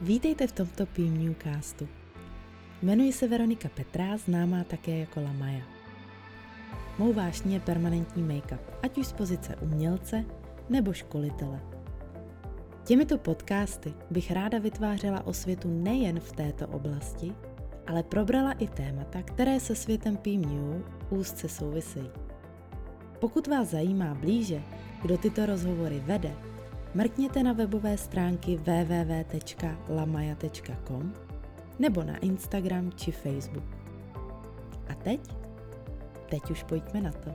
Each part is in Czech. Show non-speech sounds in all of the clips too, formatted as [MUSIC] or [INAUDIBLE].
Vítejte v tomto Pím Newcastu. Jmenuji se Veronika Petrá, známá také jako Lamaja. Mou vášní je permanentní make-up, ať už z pozice umělce nebo školitele. Těmito podcasty bych ráda vytvářela osvětu nejen v této oblasti, ale probrala i témata, které se světem Pím New úzce souvisejí. Pokud vás zajímá blíže, kdo tyto rozhovory vede, mrkněte na webové stránky www.lamaya.com nebo na Instagram či Facebook. A teď? Teď už pojďme na to.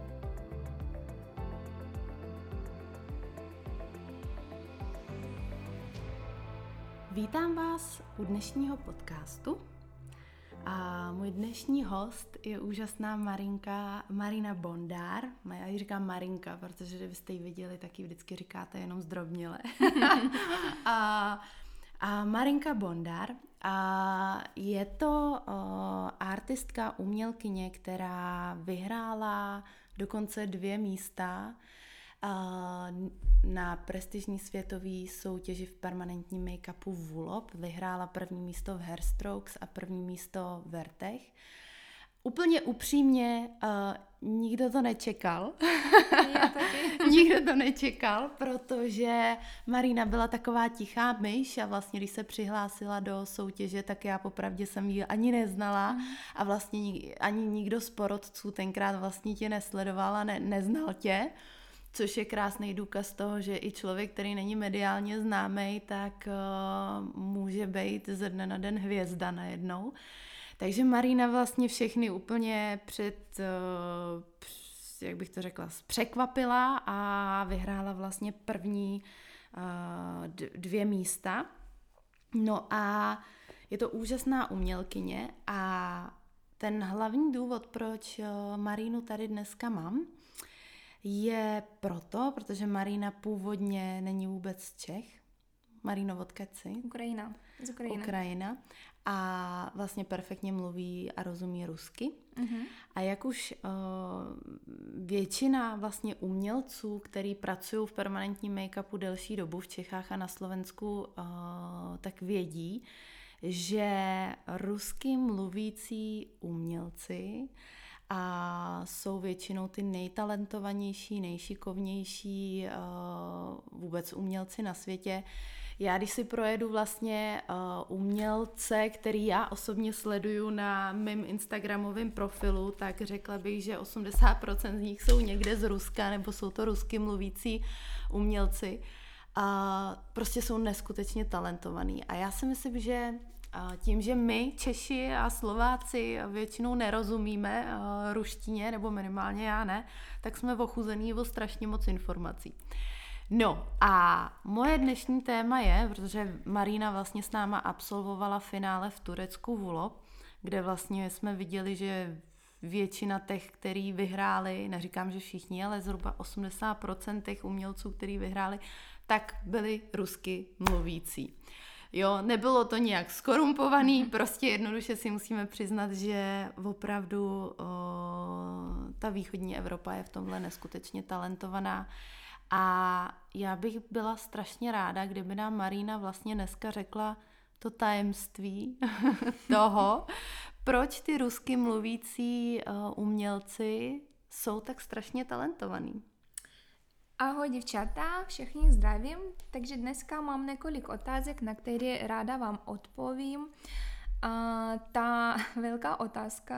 Vítám vás u dnešního podcastu. A můj dnešní host je úžasná Marinka, Marina Bondár. Já ji říkám Marinka, protože kdybyste ji viděli, tak ji vždycky říkáte jenom zdrobněle. [LAUGHS] a, a Marinka Bondár a je to o, artistka, umělkyně, která vyhrála dokonce dvě místa na prestižní světový soutěži v permanentním make-upu Vulop. Vyhrála první místo v Hairstrokes a první místo v Vertech. Úplně upřímně, uh, nikdo to nečekal. [LAUGHS] nikdo to nečekal, protože Marina byla taková tichá myš a vlastně, když se přihlásila do soutěže, tak já popravdě jsem ji ani neznala mm. a vlastně ani nikdo z porodců tenkrát vlastně tě nesledoval a ne, neznal tě. Což je krásný důkaz toho, že i člověk, který není mediálně známý, tak uh, může být ze dne na den hvězda najednou. Takže Marina vlastně všechny úplně před, uh, jak bych to řekla, překvapila a vyhrála vlastně první uh, dvě místa. No a je to úžasná umělkyně a ten hlavní důvod, proč Marínu tady dneska mám, je proto, protože Marina původně není vůbec Čech. Marino, odkud jsi? Ukrajina. Z Ukrajina. Ukrajina. A vlastně perfektně mluví a rozumí rusky. Uh-huh. A jak už uh, většina vlastně umělců, který pracují v permanentním make-upu delší dobu v Čechách a na Slovensku, uh, tak vědí, že rusky mluvící umělci a jsou většinou ty nejtalentovanější, nejšikovnější uh, vůbec umělci na světě. Já když si projedu vlastně uh, umělce, který já osobně sleduju na mém Instagramovém profilu, tak řekla bych, že 80% z nich jsou někde z Ruska, nebo jsou to rusky mluvící umělci. A prostě jsou neskutečně talentovaný. A já si myslím, že tím, že my, Češi a Slováci, většinou nerozumíme uh, ruštině, nebo minimálně já ne, tak jsme ochuzený o strašně moc informací. No a moje dnešní téma je, protože Marina vlastně s náma absolvovala finále v Turecku Vulop, kde vlastně jsme viděli, že většina těch, který vyhráli, neříkám, že všichni, ale zhruba 80% těch umělců, který vyhráli, tak byli rusky mluvící. Jo, nebylo to nějak skorumpovaný, prostě jednoduše si musíme přiznat, že opravdu o, ta východní Evropa je v tomhle neskutečně talentovaná. A já bych byla strašně ráda, kdyby nám Marína vlastně dneska řekla to tajemství [LAUGHS] toho, proč ty rusky mluvící umělci jsou tak strašně talentovaní. Ahoj děvčata, všechny zdravím. Takže dneska mám několik otázek, na které ráda vám odpovím. A ta [LAUGHS] velká otázka,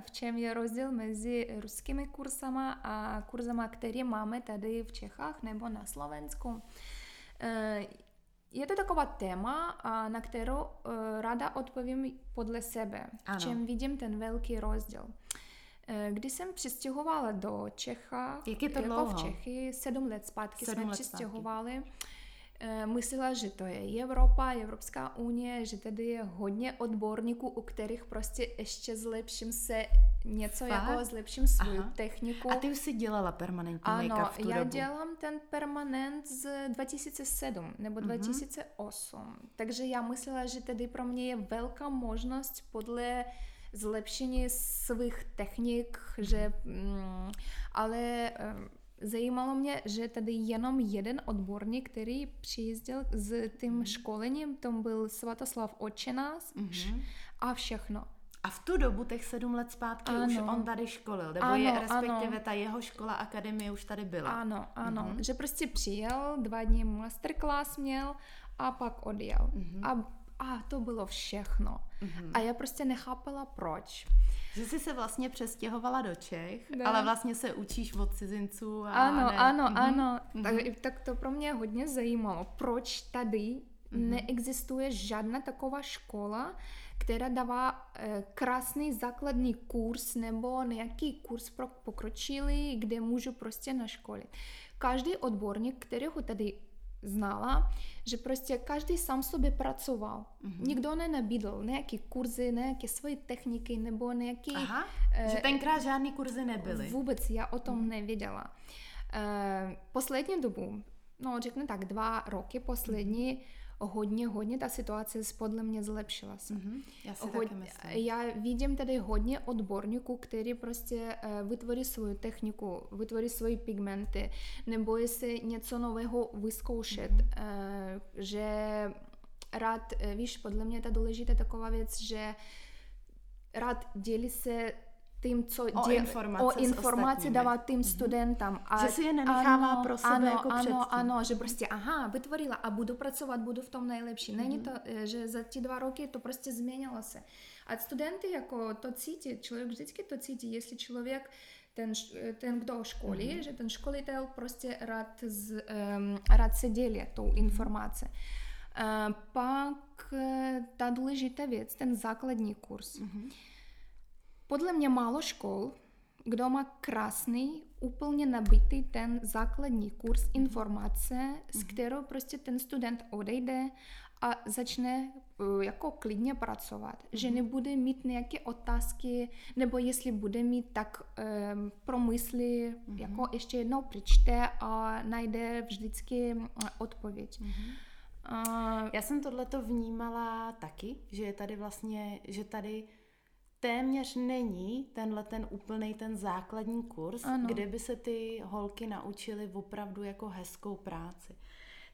v čem je rozdíl mezi ruskými kursama a kurzama, které máme tady v Čechách nebo na Slovensku. E, je to taková téma, na kterou e, ráda odpovím podle sebe, v čem vidím ten velký rozdíl. Eh, když jsem přistěhovala do Čecha, Jak je to jako dlouho? v Čechy, sedm let zpátky sedm jsme let přistěhovali. Zpátky. Eh, myslela, že to je Evropa, Evropská unie, že tady je hodně odborníků, u kterých prostě ještě zlepším se něco Fakt? jako zlepším svou Aha. techniku. A ty už si dělala permanentní ano, make-up v tu já dobu. dělám ten permanent z 2007 nebo uh-huh. Mhm. 2008. Takže já myslela, že tady pro mě je velká možnost podle zlepšení svých technik, že, mm, ale zajímalo mě, že tady jenom jeden odborník, který přijížděl s tím mm. školením, to byl Svatoslav Očenás mm-hmm. a všechno. A v tu dobu, těch sedm let zpátky, ano. už on tady školil, nebo ano, je respektive ano. ta jeho škola, akademie už tady byla. Ano, ano, mm-hmm. že prostě přijel, dva dny masterclass měl a pak odjel. Mm-hmm. A, a to bylo všechno. Mm-hmm. A já prostě nechápala proč. Že jsi se vlastně přestěhovala do Čech, ne. ale vlastně se učíš od cizinců. A ano, ne. ano, mm-hmm. ano. Mm-hmm. Tak, tak to pro mě hodně zajímalo. Proč tady mm-hmm. neexistuje žádná taková škola, která dává e, krásný základní kurz nebo nějaký kurz pro pokročilý, kde můžu prostě naškolit. Každý odborník, kterého tady znala, že prostě každý sám sobě pracoval. Mm-hmm. Nikdo nenabídl nějaké kurzy, nějaké svoje techniky nebo nějaké... Aha, e, že tenkrát žádný kurzy nebyly. Vůbec, já o tom mm. nevěděla. E, poslední dobu, no řeknu tak, dva roky poslední, mm hodně, hodně ta situace podle mě zlepšila se. Mm-hmm. Já si Hod, taky myslím. Já vidím tady hodně odborníků, kteří prostě uh, vytvoří svou techniku, vytvoří svoje pigmenty, nebo jestli něco nového vyzkoušet, mm-hmm. uh, že rád, uh, víš, podle mě je ta důležitá taková věc, že rád dělí se tím, co o děl, informace, o informace dává mm-hmm. studentám. A že si je nenechává ano, pro sebe ano, jako ano, předtím. ano, že prostě aha, vytvorila a budu pracovat, budu v tom nejlepší. Mm-hmm. Není to, eh, že za ty dva roky to prostě změnilo se. A studenty jako to cítí, člověk vždycky to cítí, jestli člověk ten, eh, ten kdo školí, mm-hmm. že ten školitel prostě rád, z, um, rád se dělí tou mhm. informací. Uh, pak ta důležitá věc, ten základní kurz. Mm-hmm podle mě málo škol, kdo má krásný, úplně nabitý ten základní kurz mhm. informace, s mhm. kterou prostě ten student odejde a začne uh, jako klidně pracovat. Že nebude mít nějaké otázky, nebo jestli bude mít, tak um, promyslí, mm-hmm. jako ještě jednou přečte a najde vždycky mm, odpověď. Mm-hmm. Uh, Já jsem tohleto vnímala taky, že je tady vlastně, že tady téměř není tenhle ten úplný ten základní kurz, ano. kde by se ty holky naučily opravdu jako hezkou práci.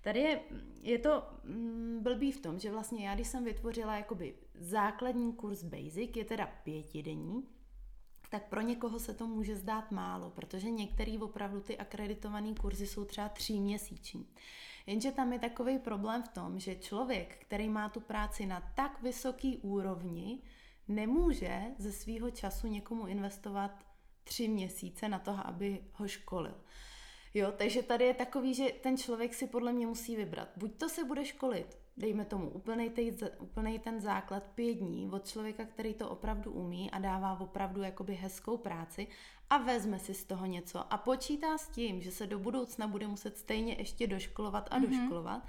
Tady je, je to mm, blbý v tom, že vlastně já, když jsem vytvořila jakoby základní kurz Basic, je teda pětidenní, tak pro někoho se to může zdát málo, protože některý opravdu ty akreditované kurzy jsou třeba tříměsíční. Jenže tam je takový problém v tom, že člověk, který má tu práci na tak vysoký úrovni, nemůže ze svýho času někomu investovat tři měsíce na to, aby ho školil. Jo, takže tady je takový, že ten člověk si podle mě musí vybrat. Buď to se bude školit, dejme tomu úplnej, tej, úplnej ten základ pět dní od člověka, který to opravdu umí a dává opravdu jakoby hezkou práci a vezme si z toho něco a počítá s tím, že se do budoucna bude muset stejně ještě doškolovat a mm-hmm. doškolovat,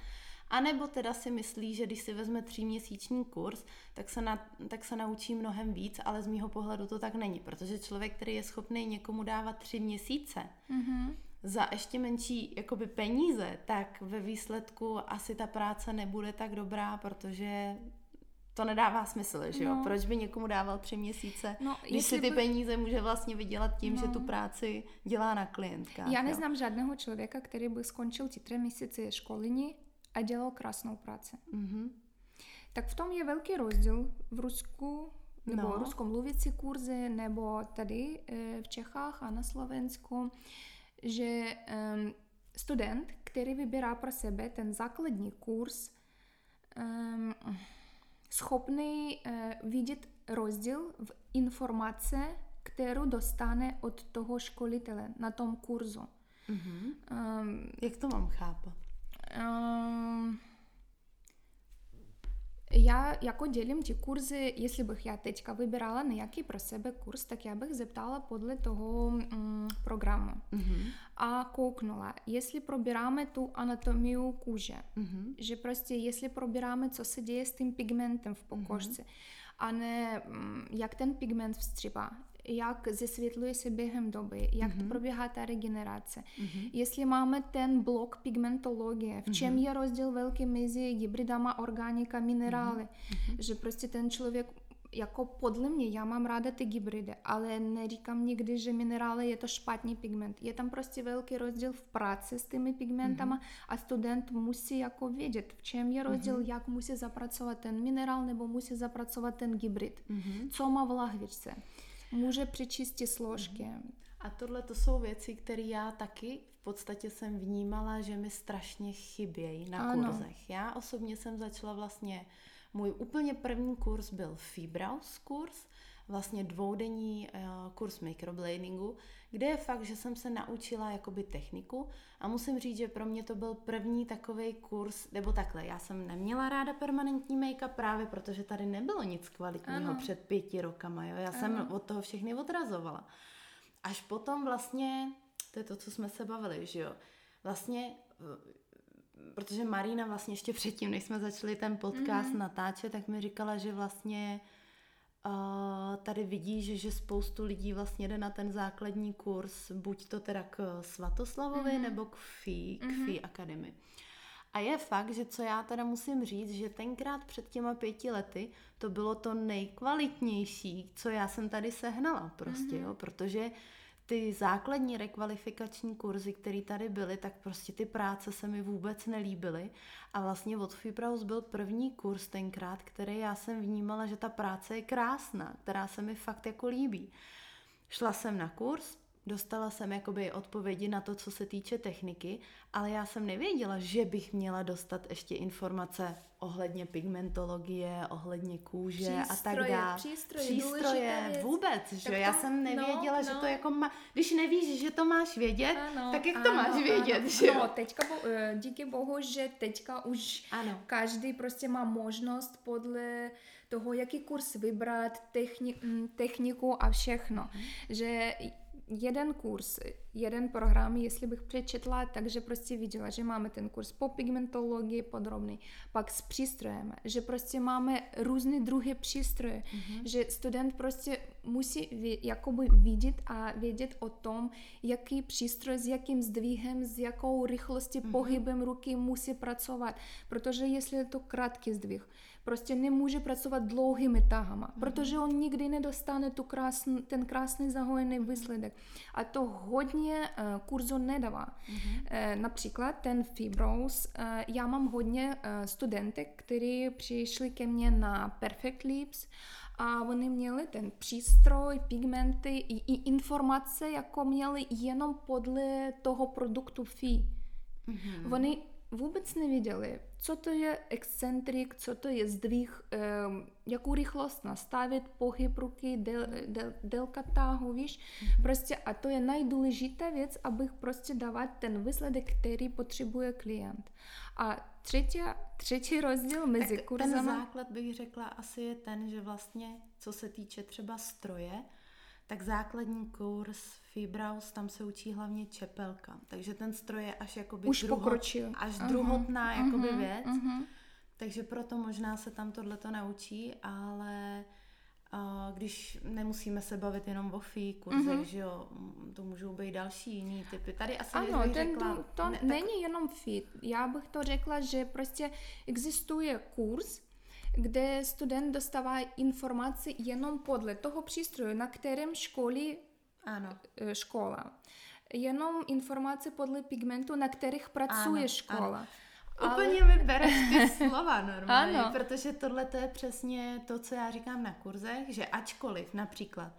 a nebo teda si myslí, že když si vezme tříměsíční kurz, tak se, na, tak se naučí mnohem víc, ale z mýho pohledu to tak není, protože člověk, který je schopný někomu dávat tři měsíce, mm-hmm za ještě menší jakoby peníze, tak ve výsledku asi ta práce nebude tak dobrá, protože to nedává smysl, že jo? No. Proč by někomu dával tři měsíce, no, když si ty by... peníze může vlastně vydělat tím, no. že tu práci dělá na klientka. Já neznám jo? žádného člověka, který by skončil ty tři měsíce školení a dělal krásnou práci. Mm-hmm. Tak v tom je velký rozdíl v Rusku, nebo no. ruskomluvící kurzy, nebo tady e, v Čechách a na Slovensku, že e, student, který vybírá pro sebe ten základní kurz, e, schopný e, vidět rozdíl v informace, kterou dostane od toho školitele na tom kurzu. Mm-hmm. Um, Jak to mám chápat? Um, já jako dělím ty kurzy, jestli bych já teďka vybrala nějaký pro sebe kurz, tak já bych zeptala podle toho um, programu. Mm-hmm. A kouknula, jestli probíráme tu anatomii kůže, mm-hmm. že prostě jestli probíráme, co se děje s tím pigmentem v pokožce, mm-hmm. a ne um, jak ten pigment vstřebá jak zesvětluje se během doby, jak mm-hmm. probíhá ta regenerace. Mm-hmm. Jestli máme ten blok pigmentologie, v čem mm-hmm. je rozdíl velký mezi hybridama, organika, minerály, mm-hmm. že prostě ten člověk jako podle mě, já mám ráda ty hybridy, ale neříkám nikdy, že minerály je to špatný pigment. Je tam prostě velký rozdíl v práci s těmi pigmentama mm-hmm. a student musí jako vědět, v čem je rozdíl, mm-hmm. jak musí zapracovat ten minerál nebo musí zapracovat ten hybrid. Mm-hmm. Co má v lahvičce. Může přečistit složky. Mm-hmm. A tohle to jsou věci, které já taky v podstatě jsem vnímala, že mi strašně chybějí na ano. kurzech. Já osobně jsem začala vlastně můj úplně první kurz byl Fibraus kurz, vlastně dvoudenní uh, kurz microbladingu, kde je fakt, že jsem se naučila jakoby techniku a musím říct, že pro mě to byl první takový kurz, nebo takhle, já jsem neměla ráda permanentní make-up právě protože tady nebylo nic kvalitního ano. před pěti rokama, jo? já ano. jsem od toho všechny odrazovala. Až potom vlastně, to je to, co jsme se bavili, že jo, vlastně protože Marina vlastně ještě předtím, než jsme začali ten podcast mm-hmm. natáčet, tak mi říkala, že vlastně tady vidí, že, spoustu lidí vlastně jde na ten základní kurz, buď to teda k Svatoslavovi, mm-hmm. nebo k FI, k mm-hmm. FI Academy. A je fakt, že co já teda musím říct, že tenkrát před těma pěti lety to bylo to nejkvalitnější, co já jsem tady sehnala prostě, mm-hmm. jo, protože ty základní rekvalifikační kurzy, které tady byly, tak prostě ty práce se mi vůbec nelíbily. A vlastně od Fibraus byl první kurz tenkrát, který já jsem vnímala, že ta práce je krásná, která se mi fakt jako líbí. Šla jsem na kurz, Dostala jsem jakoby odpovědi na to, co se týče techniky, ale já jsem nevěděla, že bych měla dostat ještě informace ohledně pigmentologie, ohledně kůže přístroje, a tak dále. Přístroje, přístroje vůbec, že já jsem nevěděla, no, že no. to jako má, když nevíš, že to máš vědět, ano, tak jak ano, to máš vědět, ano. že? No, teďka, eh, díky bohu, že teďka už ano. každý prostě má možnost podle toho, jaký kurz vybrat, techni- mm, techniku a všechno, hmm. že jeden kurz, jeden program, jestli bych přečetla, takže prostě viděla, že máme ten kurz po pigmentologii podrobný, pak s přístrojem, že prostě máme různé druhy přístroje, mm-hmm. že student prostě musí jakoby vidět a vědět o tom, jaký přístroj s jakým zdvihem, s jakou rychlostí, mm-hmm. pohybem ruky musí pracovat, protože jestli je to krátký zdvih, prostě nemůže pracovat dlouhými tahama, mm-hmm. protože on nikdy nedostane tu krásn, ten krásný zahojený výsledek. A to hodně uh, kurzu nedává. Mm-hmm. Uh, například ten Fibros, uh, já mám hodně uh, studentek, kteří přišli ke mně na Perfect Lips a oni měli ten přístroj, pigmenty i, i informace, jako měli jenom podle toho produktu FI. Mm-hmm. Oni vůbec nevěděli, co to je excentrik, co to je zdvih, um, jakou rychlost nastavit, pohyb ruky, del, del, délka táhu, víš. Mm-hmm. Prostě a to je nejdůležitá věc, abych prostě dávat ten výsledek, který potřebuje klient. A třetí, třetí rozdíl mezi tak kurzama... Ten základ bych řekla asi je ten, že vlastně, co se týče třeba stroje, tak základní kurz Fibraus, tam se učí hlavně čepelka. Takže ten stroj je až jakoby Už druho, pokročil. až uh-huh. druhotná jakoby uh-huh. věc. Uh-huh. Takže proto možná se tam tohleto naučí, ale uh, když nemusíme se bavit jenom o FI kurzech, uh-huh. že jo, to můžou být další jiný typy. Tady asi ano, ten řekla, to ne, není tak... jenom FI. Já bych to řekla, že prostě existuje kurz, kde student dostává informace jenom podle toho přístroje, na kterém školí ano. E, škola. Jenom informace podle pigmentu, na kterých pracuje ano, škola. Ano. Ale... Úplně mi bereš ty [LAUGHS] slova normálně, ano. protože tohle to je přesně to, co já říkám na kurzech, že ačkoliv například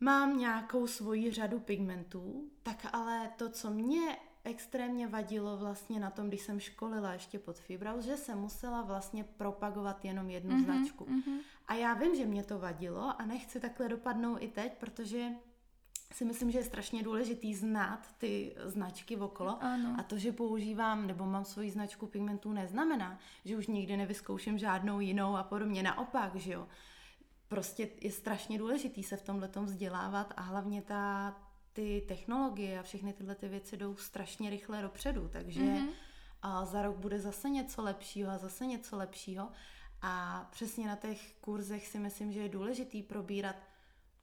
mám nějakou svoji řadu pigmentů, tak ale to, co mě extrémně vadilo vlastně na tom, když jsem školila ještě pod Fibraus, že jsem musela vlastně propagovat jenom jednu mm-hmm, značku. Mm-hmm. A já vím, že mě to vadilo a nechci takhle dopadnout i teď, protože si myslím, že je strašně důležitý znát ty značky okolo ano. a to, že používám nebo mám svoji značku pigmentů neznamená, že už nikdy nevyzkouším žádnou jinou a podobně. Naopak, že jo. Prostě je strašně důležitý se v tomhle vzdělávat a hlavně ta, ty technologie a všechny tyhle ty věci jdou strašně rychle dopředu, takže mm-hmm. a za rok bude zase něco lepšího a zase něco lepšího. A přesně na těch kurzech si myslím, že je důležitý probírat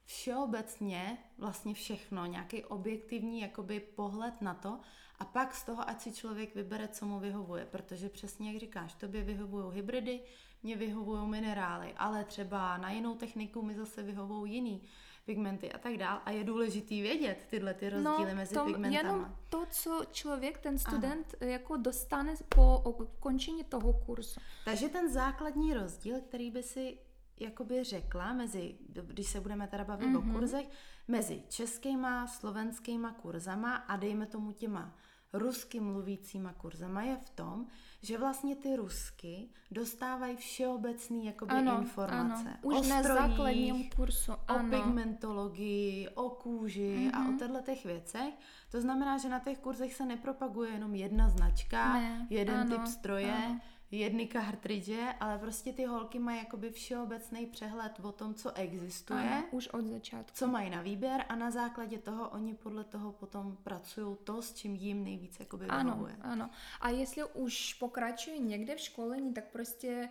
všeobecně vlastně všechno, nějaký objektivní jakoby pohled na to A pak z toho, ať si člověk vybere, co mu vyhovuje, protože přesně jak říkáš, tobě vyhovují hybridy, mě vyhovují minerály, ale třeba na jinou techniku mi zase vyhovují jiný pigmenty a tak dál. A je důležitý vědět tyhle ty rozdíly no, mezi tom, pigmentama. Jenom to, co člověk, ten student, Aha. jako dostane po ukončení toho kurzu. Takže ten základní rozdíl, který by si jakoby řekla mezi, když se budeme teda bavit mm-hmm. o mhm. kurzech, mezi českýma, slovenskýma kurzama a dejme tomu těma rusky mluvícíma kurzama je v tom, že vlastně ty rusky dostávají všeobecný jakoby ano, informace. Ano. Už o na základním kursu. Ano. O pigmentologii, o kůži mm-hmm. a o mhm. těchto těch věcech. To znamená, že na těch kurzech se nepropaguje jenom jedna značka, ne, jeden ano, typ stroje, ano jedny cartridge, ale prostě ty holky mají jakoby všeobecný přehled o tom, co existuje. Ano, už od začátku. Co mají na výběr a na základě toho oni podle toho potom pracují to, s čím jim nejvíc jakoby vyhovuje. Ano, ano. A jestli už pokračují někde v školení, tak prostě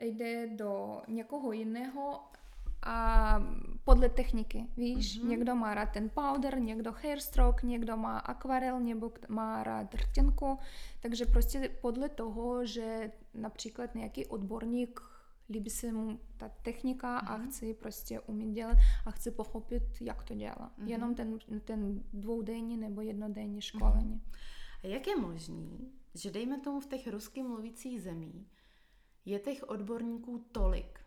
jde do někoho jiného a podle techniky, víš, mm-hmm. někdo má rád ten powder, někdo hairstroke, někdo má akvarel, nebo má rád rtinku, takže prostě podle toho, že například nějaký odborník líbí se mu ta technika mm-hmm. a mhm. chce prostě umět dělat a chce pochopit, jak to dělá. Mm-hmm. Jenom ten, ten dvoudenní nebo jednodenní školení. Mm-hmm. A jak je možný, že dejme tomu v těch rusky mluvících zemí je těch odborníků tolik,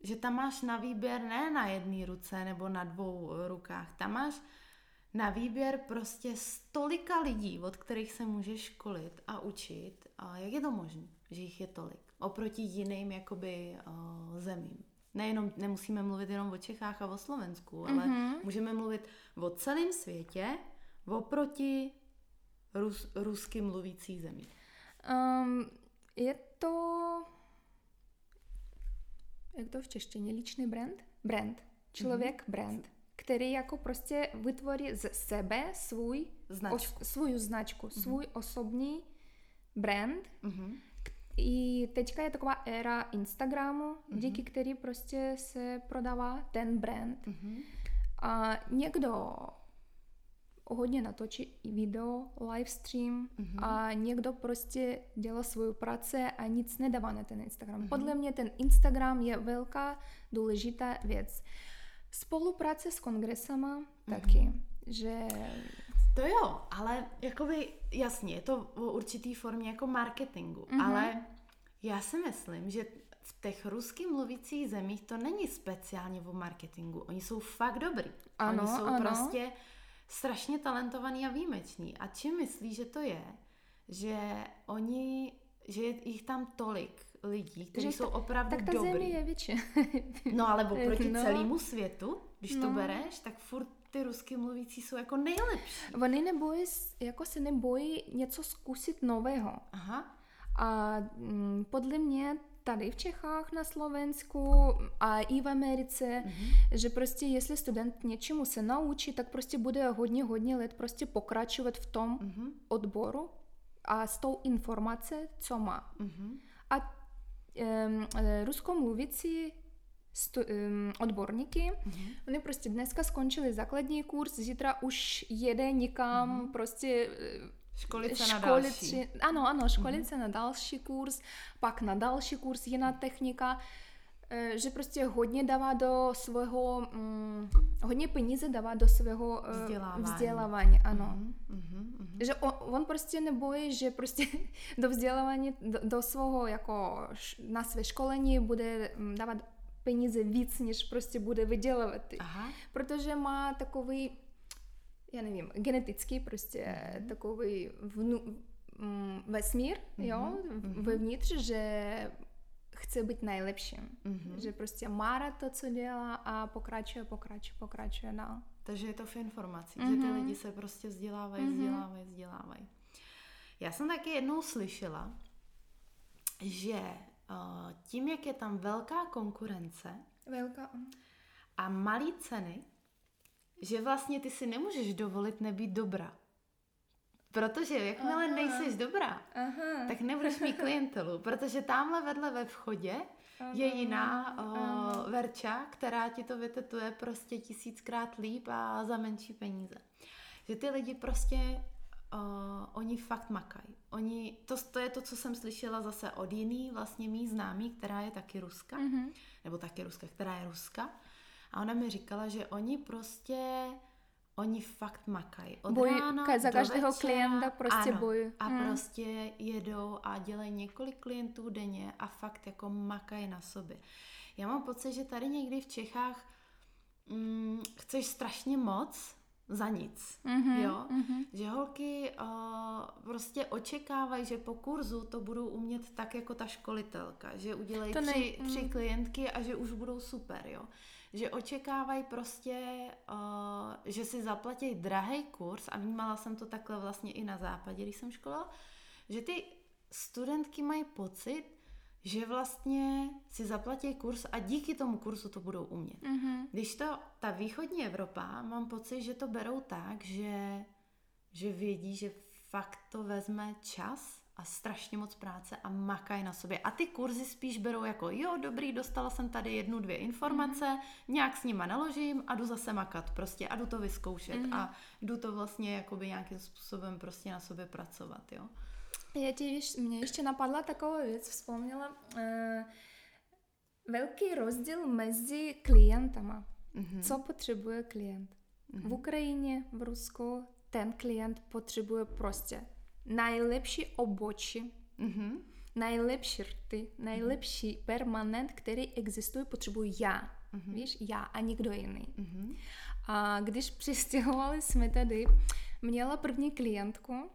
že tam máš na výběr ne na jedné ruce nebo na dvou rukách, tam máš na výběr prostě stolika lidí, od kterých se můžeš školit a učit. A jak je to možné, že jich je tolik? Oproti jiným jakoby uh, zemím. Nejenom, nemusíme mluvit jenom o Čechách a o Slovensku, ale mm-hmm. můžeme mluvit o celém světě oproti rus, rusky mluvící zemí. Um, je to jak to v češtině, ličný brand? Brand. Člověk mm-hmm. brand, který jako prostě vytvoří z sebe svůj značku, os, svou značku mm-hmm. svůj osobní brand. Mm-hmm. I teďka je taková éra Instagramu, mm-hmm. díky který prostě se prodává ten brand. Mm-hmm. A někdo hodně natočí video, livestream mm-hmm. a někdo prostě dělá svou práci a nic nedává na ten Instagram. Mm-hmm. Podle mě ten Instagram je velká důležitá věc. Spolupráce s kongresama mm-hmm. taky, že... To jo, ale jakoby jasně, je to v určitý formě jako marketingu, mm-hmm. ale já si myslím, že v těch rusky mluvících zemích to není speciálně o marketingu. Oni jsou fakt dobrý. Ano, Oni jsou ano. prostě strašně talentovaný a výjimečný. A čím myslí, že to je? Že oni, že je jich tam tolik lidí, kteří jsou opravdu tak ta dobrý. země je větší. [LAUGHS] no ale oproti [LAUGHS] no. celému světu, když no. to bereš, tak furt ty rusky mluvící jsou jako nejlepší. Oni nebojí, jako se nebojí něco zkusit nového. Aha. A mm, podle mě tady v Čechách, na Slovensku a i v Americe, mm-hmm. že prostě jestli student něčemu se naučí, tak prostě bude hodně, hodně let prostě pokračovat v tom mm-hmm. odboru a s tou informací, co má. Mm-hmm. A um, ruskomluvící stu, um, odborníky, mm-hmm. oni prostě dneska skončili základní kurz, zítra už jede nikam mm-hmm. prostě Školit se na další. Ano, ano, školit mm-hmm. se na další kurz, pak na další kurz jiná technika, eh, že prostě hodně dává do svého, um, hodně peníze dává do svého uh, vzdělávání. vzdělávání, ano. Mm-hmm, mm-hmm. Že on, on prostě nebojí, že prostě [LAUGHS] do vzdělávání, do, do svého jako na své školení bude mm, dávat peníze víc, než prostě bude vydělávat. Aha. Protože má takový já nevím, genetický prostě mm-hmm. takový vnu, mm, vesmír, mm-hmm. jo, mm-hmm. vevnitř, že chce být nejlepším. Mm-hmm. Že prostě má rád to, co dělá a pokračuje, pokračuje, pokračuje dál. Takže je to v informací, mm-hmm. že ty mhm. lidi se prostě vzdělávají, mm-hmm. vzdělávají, vzdělávají. Já jsem taky jednou slyšela, že uh, tím, jak je tam velká konkurence velká. a malé ceny, že vlastně ty si nemůžeš dovolit nebýt dobrá. Protože jakmile Aha. nejseš dobrá, Aha. tak nebudeš mít klientelu, protože tamhle vedle ve vchodě Aha. je jiná o, verča, která ti to vytetuje prostě tisíckrát líp a za menší peníze. Že ty lidi prostě uh, oni fakt makají. Oni, to, to je to, co jsem slyšela zase od jiný vlastně mý známý, která je taky Ruska, mm-hmm. nebo taky Ruska, která je Ruska. A ona mi říkala, že oni prostě Oni fakt makají. Od bojí, rána za každého večera, klienta prostě ano, bojí. A hmm. prostě jedou a dělají několik klientů denně a fakt jako makají na sobě. Já mám pocit, že tady někdy v Čechách mm, chceš strašně moc za nic, mm-hmm, jo? Mm-hmm. Že holky uh, prostě očekávají, že po kurzu to budou umět tak jako ta školitelka, že udělají tři, tři mm. klientky a že už budou super, jo? Že očekávají prostě, uh, že si zaplatí drahý kurz a vnímala jsem to takhle vlastně i na západě, když jsem školila, že ty studentky mají pocit, že vlastně si zaplatí kurz a díky tomu kurzu to budou umět. Mm-hmm. Když to, ta východní Evropa, mám pocit, že to berou tak, že, že vědí, že fakt to vezme čas a strašně moc práce a makají na sobě. A ty kurzy spíš berou jako, jo, dobrý, dostala jsem tady jednu, dvě informace, mm-hmm. nějak s nima naložím a jdu zase makat prostě a jdu to vyzkoušet mm-hmm. a jdu to vlastně jakoby nějakým způsobem prostě na sobě pracovat, jo. Já ti, mě ještě napadla taková věc, vzpomněla, uh, velký rozdíl mezi klientama. Mm-hmm. Co potřebuje klient? Mm-hmm. V Ukrajině, v Rusku ten klient potřebuje prostě najlepší obočí, mm-hmm. najlepší rty, najlepší mm-hmm. permanent, který existuje, potřebuji já. Mm-hmm. Víš, já a nikdo jiný. Mm-hmm. A když [LAUGHS] přistěhovali jsme tady, měla první klientku,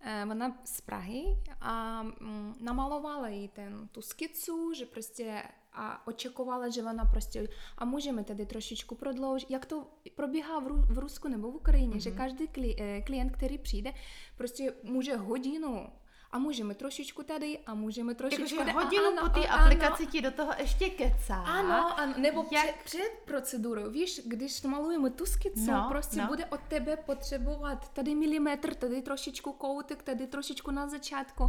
eh, ona z Prahy a mm, namalovala jí ten, tu skicu, že prostě a očekovala, že ona prostě, a můžeme tady trošičku prodloužit, jak to probíhá v, Ru, v Rusku nebo v Ukrajině, mm-hmm. že každý kli, eh, klient, který přijde, prostě může hodinu a můžeme trošičku tady a můžeme trošičku tady. hodinu ano, po té aplikaci ti do toho ještě kecá. Ano, ano nebo Jak... před, před procedurou, víš, když malujeme tu skicu, no, prostě no. bude od tebe potřebovat tady milimetr, tady trošičku koutek, tady trošičku na začátku.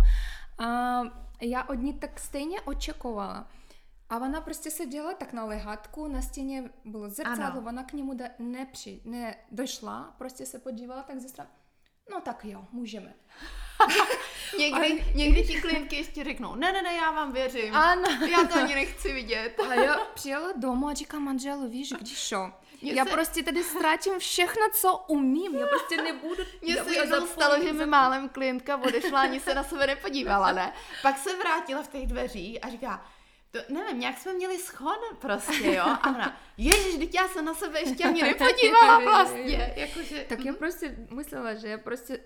A já od ní tak stejně očekovala. A ona prostě seděla tak na lehátku, na stěně bylo zrcadlo, ano. ona k němu ne, došla, prostě se podívala tak ze strany. No tak jo, můžeme. [LAUGHS] někdy, a, někdy ti klientky ještě řeknou, ne, ne, ne, já vám věřím. Ano. Já to ani nechci vidět. a já přijela domů a říkám manželu, víš, když šo, mě já se... prostě tady ztratím všechno, co umím. Já prostě nebudu... Mně se jednou stalo, že mi málem klientka odešla, ani se na sebe nepodívala, ne? Pak se vrátila v těch dveří a říká, to, nevím, nějak jsme měli schod prostě, jo? A ona, ježiš, teď já se na sebe ještě ani nepodívala [LAUGHS] vlastně. Jakože, tak já prostě myslela, že já prostě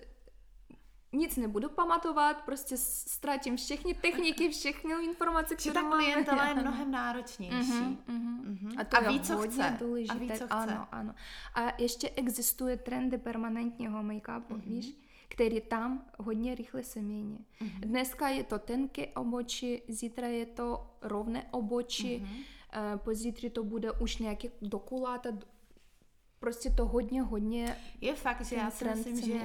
nic nebudu pamatovat, prostě ztratím všechny techniky, všechny informace, které ta klientela je [LAUGHS] mnohem náročnější. Uh-huh, uh-huh. Uh-huh. A to a ví, co chce. Důležité. A ví, co chce. Ano, ano. A ještě existuje trendy permanentního make-upu, uh-huh. víš? Který tam hodně rychle se mění. Mm-hmm. Dneska je to tenké obočí, zítra je to rovné obočí, mm-hmm. uh, pozítří to bude už nějaké dokuláta, prostě to hodně, hodně... Je fakt, že já si myslím, že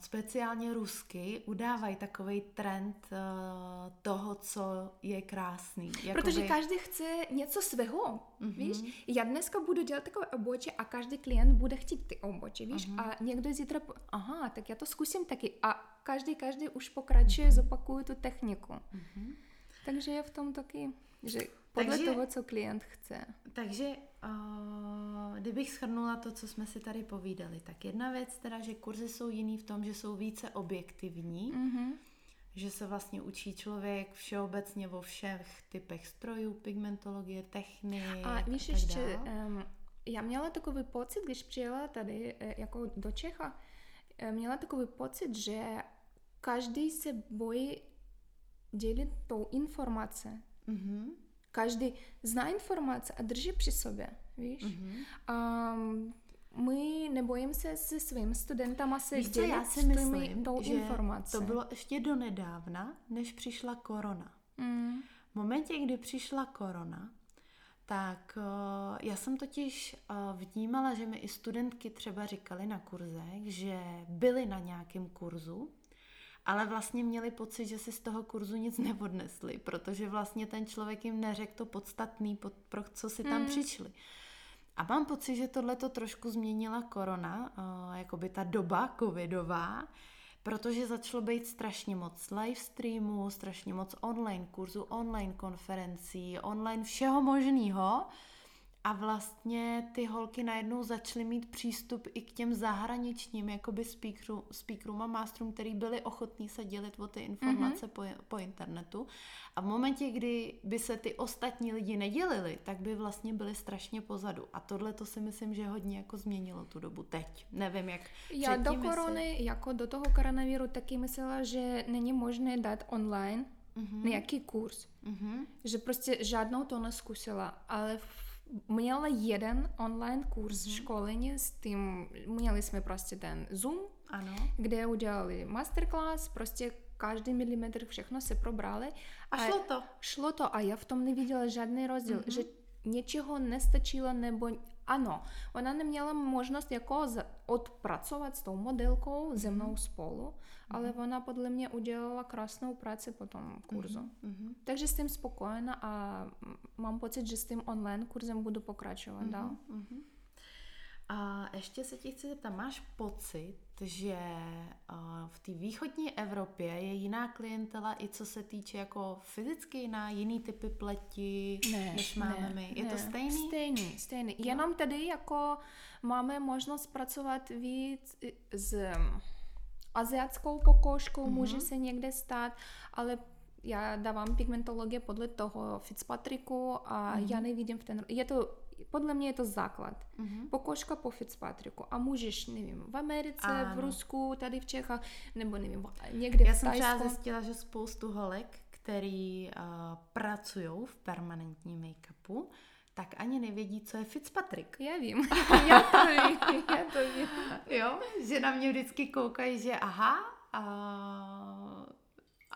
speciálně rusky udávají takový trend uh, toho, co je krásný. Jakoby... Protože každý chce něco svého, mm-hmm. víš? Já dneska budu dělat takové oboče a každý klient bude chtít ty oboče, víš? Mm-hmm. A někdo zítra, aha, tak já to zkusím taky. A každý, každý už pokračuje, mm-hmm. zopakuje tu techniku. Mm-hmm. Takže je v tom taky, že podle takže, toho, co klient chce. Takže uh, kdybych schrnula to, co jsme si tady povídali, tak jedna věc teda, že kurzy jsou jiný v tom, že jsou více objektivní, mm-hmm. že se vlastně učí člověk všeobecně o všech typech strojů, pigmentologie, technik a, víš, a tak ještě, um, já měla takový pocit, když přijela tady eh, jako do Čecha, eh, měla takový pocit, že každý se bojí dělit tou informace. Mm-hmm každý zná informace a drží při sobě, víš. Mm-hmm. Um, my nebojím se se svým studentama se Víš, dělit já si myslím, tou že informací. to bylo ještě do nedávna, než přišla korona. Mm. V momentě, kdy přišla korona, tak uh, já jsem totiž uh, vnímala, že mi i studentky třeba říkali na kurzech, že byly na nějakém kurzu ale vlastně měli pocit, že si z toho kurzu nic neodnesli, protože vlastně ten člověk jim neřekl to podstatný, pro co si tam hmm. přišli. A mám pocit, že tohle to trošku změnila korona, uh, jakoby ta doba covidová, protože začalo být strašně moc live streamů, strašně moc online kurzů, online konferencí, online všeho možného. A vlastně ty holky najednou začaly mít přístup i k těm zahraničním jakoby speakerům, speakerům a masterům, který byli ochotní se dělit o ty informace mm-hmm. po, po internetu. A v momentě, kdy by se ty ostatní lidi nedělili, tak by vlastně byli strašně pozadu. A tohle to si myslím, že hodně jako změnilo tu dobu teď. Nevím, jak Já do korony, jestli... jako do toho koronaviru taky myslela, že není možné dát online mm-hmm. nějaký kurz. Mm-hmm. Že prostě žádnou to neskusila, ale měla jeden online kurz mm-hmm. školení s tím, měli jsme prostě ten Zoom, ano. kde udělali masterclass, prostě každý milimetr všechno se probrali. A, a šlo to. Šlo to a já v tom neviděla žádný rozdíl, mm-hmm. že něčeho nestačilo nebo ano, ona neměla možnost jako odpracovat s tou modelkou ze mnou mm-hmm. spolu, ale mm-hmm. ona podle mě udělala krásnou práci po tom kurzu. Mm-hmm. Takže s tím spokojená a mám pocit, že s tím online kurzem budu pokračovat mm-hmm. dál. Mm-hmm. A ještě se ti chci zeptat, máš pocit, že v té východní Evropě je jiná klientela i co se týče jako fyzicky jiná, jiný typy pleti, ne, než máme ne, my? Je ne. to stejný? Stejný, stejný. No. Jenom tedy jako máme možnost pracovat víc s aziatskou pokožkou, mm-hmm. může se někde stát, ale já dávám pigmentologie podle toho Fitzpatricku a mm-hmm. já nevidím v ten... Je to podle mě je to základ. Mm-hmm. Pokožka po Fitzpatricku. A můžeš, nevím, v Americe, ano. v Rusku, tady v Čechách, nebo nevím, někde Já v jsem třeba zjistila, že spoustu holek, který uh, pracují v permanentním make-upu, tak ani nevědí, co je Fitzpatrick. Já vím, [LAUGHS] [LAUGHS] já to vím, já to vím. Jo, že na mě vždycky koukají, že aha, uh,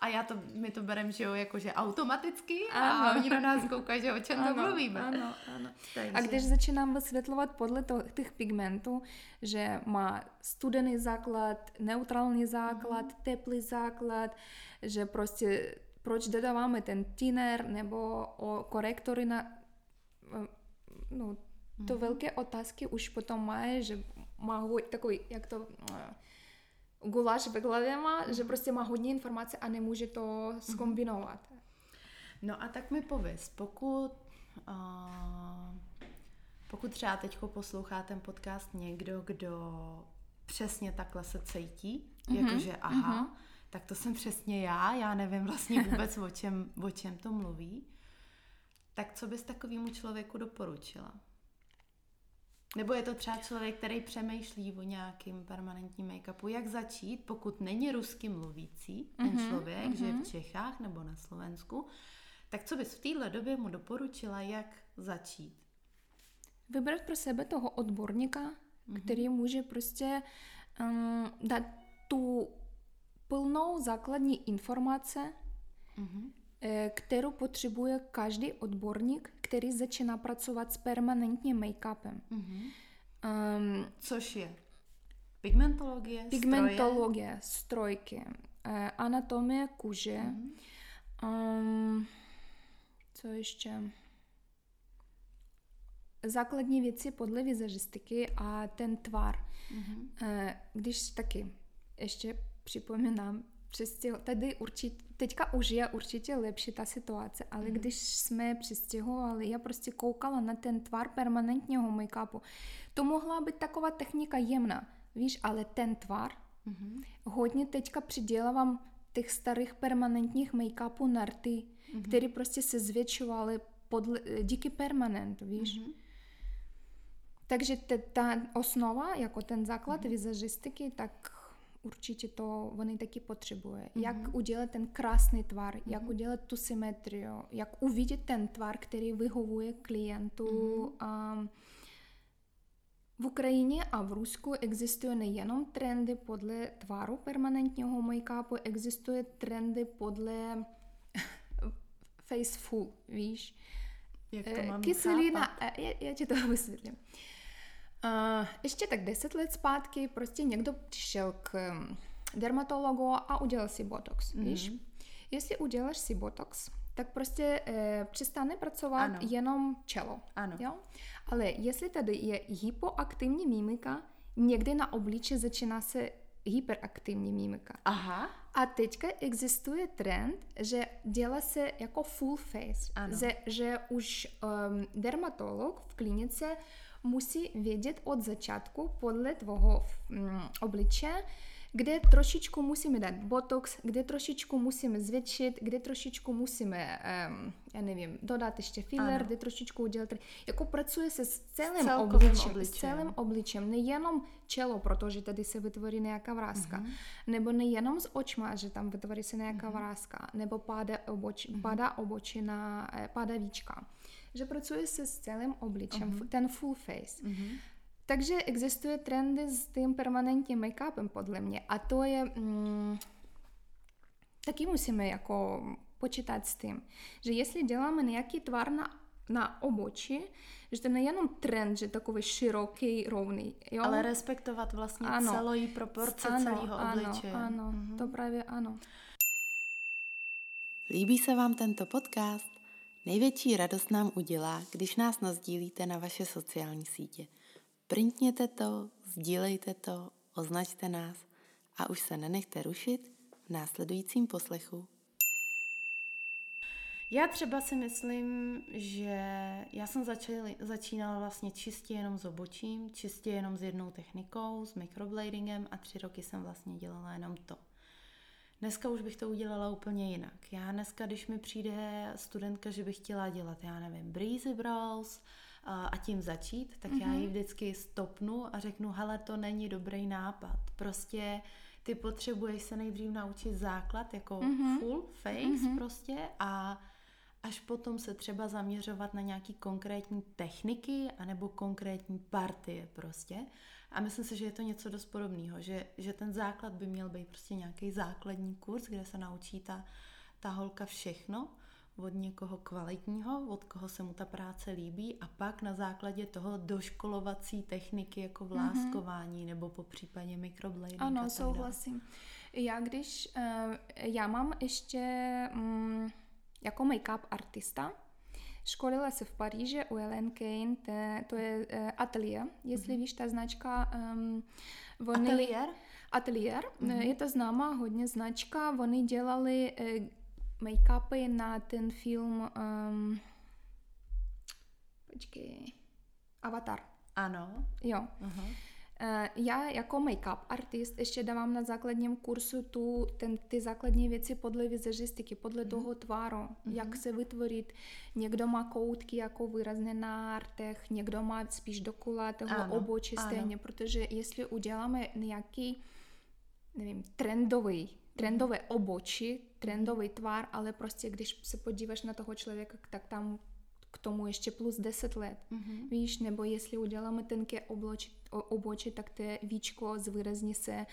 a já to, my to berem, že jo, jakože automaticky ano. a oni na nás koukají, že o čem ano, to mluvíme. Ano, ano. Takže... A když začínám vysvětlovat podle to, těch pigmentů, že má studený základ, neutrální základ, mm. teplý základ, že prostě proč dodáváme ten thinner nebo o korektory na no, to mm. velké otázky už potom má, že má takový, jak to guláš ve hlavě má, že prostě má hodně informace a nemůže to skombinovat. No a tak mi pověz, pokud uh, pokud třeba teď poslouchá ten podcast někdo, kdo přesně takhle se cítí, mm-hmm. jakože aha, mm-hmm. tak to jsem přesně já, já nevím vlastně [LAUGHS] vůbec, o čem, o čem to mluví, tak co bys takovému člověku doporučila? Nebo je to třeba člověk, který přemýšlí o nějakým permanentním make-upu, jak začít, pokud není rusky mluvící ten mm-hmm, člověk, mm-hmm. že je v Čechách nebo na Slovensku, tak co bys v téhle době mu doporučila, jak začít? Vybrat pro sebe toho odborníka, mm-hmm. který může prostě um, dát tu plnou základní informace, mm-hmm. Kterou potřebuje každý odborník, který začíná pracovat s permanentním make-upem. Mm-hmm. Um, Což je pigmentologie, Pigmentologie, stroje. strojky, uh, anatomie kůže, mm-hmm. um, co ještě? Základní věci podle vizažistiky a ten tvar. Mm-hmm. Když taky ještě připomínám, přestěho, tady určitě, teďka už je určitě lepší ta situace, ale mm. když jsme přestěhovali, já prostě koukala na ten tvar permanentního make-upu. To mohla být taková technika jemná, víš, ale ten tvar, mm-hmm. hodně teďka přidělávám těch starých permanentních make-upů na rty, mm-hmm. které prostě se zvětšovaly podle, díky permanentu, víš. Mm-hmm. Takže te, ta osnova, jako ten základ mm-hmm. vizažistiky, tak určitě to oni taky potřebuje. Mm-hmm. Jak udělat ten krásný tvar, mm-hmm. jak udělat tu symetrii, jak uvidět ten tvar, který vyhovuje klientu. Mm-hmm. V Ukrajině a v Rusku existuje nejenom trendy podle tvaru permanentního make-upu, existuje trendy podle [LAUGHS] face full, víš? Jak to mám Kyselina, já, já ti to [LAUGHS] vysvětlím. Uh, ještě tak deset let zpátky prostě někdo přišel k dermatologu a udělal si botox, mm-hmm. víš? Jestli uděláš si botox, tak prostě e, přestane pracovat ano. jenom čelo. Ano. Jo? Ale jestli tady je hypoaktivní mimika, někde na obliče začíná se hyperaktivní mimika. Aha. A teďka existuje trend, že dělá se jako full face. Ano. Že, že už um, dermatolog v klinice musí vědět od začátku podle tvého um, obliče, kde trošičku musíme dát botox, kde trošičku musíme zvětšit, kde trošičku musíme, um, já nevím, dodat ještě filler, ano. kde trošičku udělat, jako pracuje se s celým obličem, obličem, s celým obličem, nejenom čelo, protože tady se vytvoří nějaká vrázka, uh-huh. nebo nejenom s očma, že tam vytvoří se nějaká uh-huh. vrázka, nebo páda, oboč, uh-huh. padá obočina, eh, padá víčka. Že pracuje se s celým obličem, uh-huh. ten full face. Uh-huh. Takže existuje trendy s tím permanentním make-upem podle mě a to je... Mm, taky musíme jako počítat s tím, že jestli děláme nějaký tvar na, na oboči, že to nejenom trend, že takový široký, rovný. Jo? Ale respektovat vlastně ano. celou proporce ano, celého obličeje. Ano, ano mhm. to právě ano. Líbí se vám tento podcast? Největší radost nám udělá, když nás nazdílíte na vaše sociální sítě – Printněte to, sdílejte to, označte nás a už se nenechte rušit v následujícím poslechu. Já třeba si myslím, že já jsem začínala vlastně čistě jenom s obočím, čistě jenom s jednou technikou, s microbladingem a tři roky jsem vlastně dělala jenom to. Dneska už bych to udělala úplně jinak. Já dneska, když mi přijde studentka, že bych chtěla dělat, já nevím, breezy brows, a tím začít, tak mm-hmm. já ji mhm. vždycky stopnu a řeknu, hele, to není dobrý nápad. Prostě ty potřebuješ se nejdřív naučit základ, jako mm-hmm. full face mm-hmm. prostě a až potom se třeba zaměřovat na nějaký konkrétní techniky anebo konkrétní partie prostě. A myslím si, že je to něco dost podobného, že, že ten základ by měl být prostě nějaký základní kurz, kde se naučí ta, ta holka všechno od někoho kvalitního, od koho se mu ta práce líbí a pak na základě toho doškolovací techniky jako mhm. vláskování mm-hmm. nebo po případě microblading. Ano, souhlasím. Já když, uh, já mám ještě um, jako make-up artista, Školila se v Paříži u Ellen Kane, to, to je uh, ateliér, jestli mm-hmm. víš, ta značka... Um, oni, ateliér? Ateliér, mm-hmm. je to známá hodně značka, oni dělali uh, make-upy na ten film um, počkej, Avatar. Ano. Jo. Uh-huh. Já jako make-up artist ještě dávám na základním kursu tu, ten, ty základní věci podle vizažistiky, podle mm. toho tváru, mm-hmm. jak se vytvořit. Někdo má koutky jako výrazné na artech, někdo má spíš do kulatého obočí stejně, protože jestli uděláme nějaký nevím, trendový trendové oboči, trendový tvar, ale prostě když se podíváš na toho člověka, tak tam k tomu ještě plus 10 let, mm-hmm. víš, nebo jestli uděláme tenké obloči, oboči, tak to víčko zvýrazní se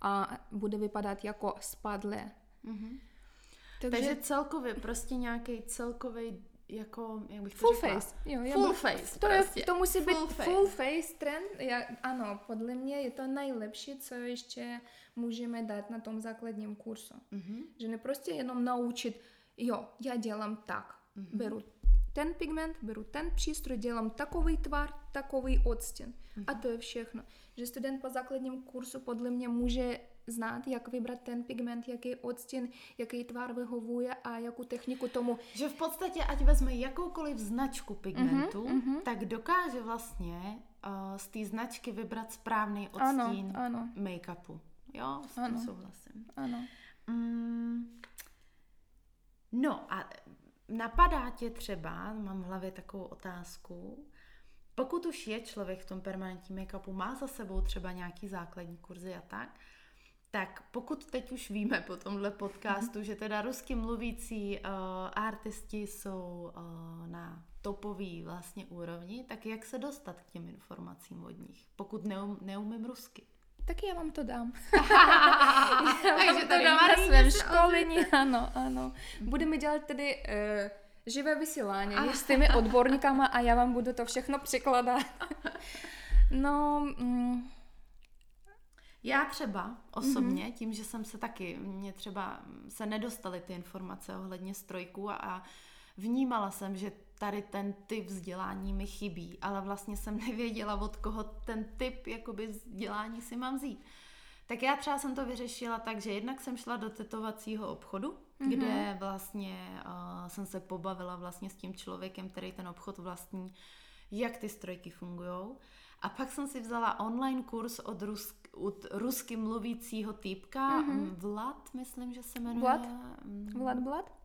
a bude vypadat jako spadlé. Mm-hmm. Takže... Takže celkově prostě nějaký celkový jako, jak bych to full řekla? face. Jo, full face. To, prostě. je, to musí full být face. full face trend. Já, ano, podle mě je to nejlepší, co ještě můžeme dát na tom základním kursu. Mm-hmm. Že ne prostě jenom naučit, jo, já dělám tak, mm-hmm. beru ten pigment, beru ten přístroj, dělám takový tvar, takový odstěn. Mm-hmm. A to je všechno. Že student po základním kursu podle mě může znát, jak vybrat ten pigment, jaký odstěn, jaký tvar vyhovuje a jakou techniku tomu. Že v podstatě, ať vezme jakoukoliv značku pigmentu, mm-hmm, tak dokáže vlastně uh, z té značky vybrat správný odstín ano, ano. make-upu. Jo, s tím ano. souhlasím. Ano. Mm, no a napadá tě třeba, mám v hlavě takovou otázku, pokud už je člověk v tom permanentním make-upu, má za sebou třeba nějaký základní kurzy a tak, tak pokud teď už víme po tomhle podcastu, že teda rusky mluvící uh, artisti jsou uh, na topový vlastně úrovni, tak jak se dostat k těm informacím od nich, pokud neum, neumím rusky? Tak já vám to dám. [LAUGHS] Takže to dám na svém školení, ano, ano. Budeme dělat tedy uh, živé vysílání s těmi odborníkama a já vám budu to všechno překládat. [LAUGHS] no, mm, Já třeba osobně, mm-hmm. tím, že jsem se taky, mě třeba se nedostaly ty informace ohledně strojků a, a vnímala jsem, že tady ten typ vzdělání mi chybí, ale vlastně jsem [LAUGHS] nevěděla, od koho ten typ jakoby vzdělání si mám vzít. Tak já třeba jsem to vyřešila tak, že jednak jsem šla do tetovacího obchodu, mm-hmm. kde vlastně uh, jsem se pobavila vlastně s tím člověkem, který ten obchod vlastní, jak ty strojky fungují. A pak jsem si vzala online kurz od, rusk, od rusky mluvícího týpka, mm-hmm. Vlad, myslím, že se jmenuje. Vlad? Mm. Vlad Vlad?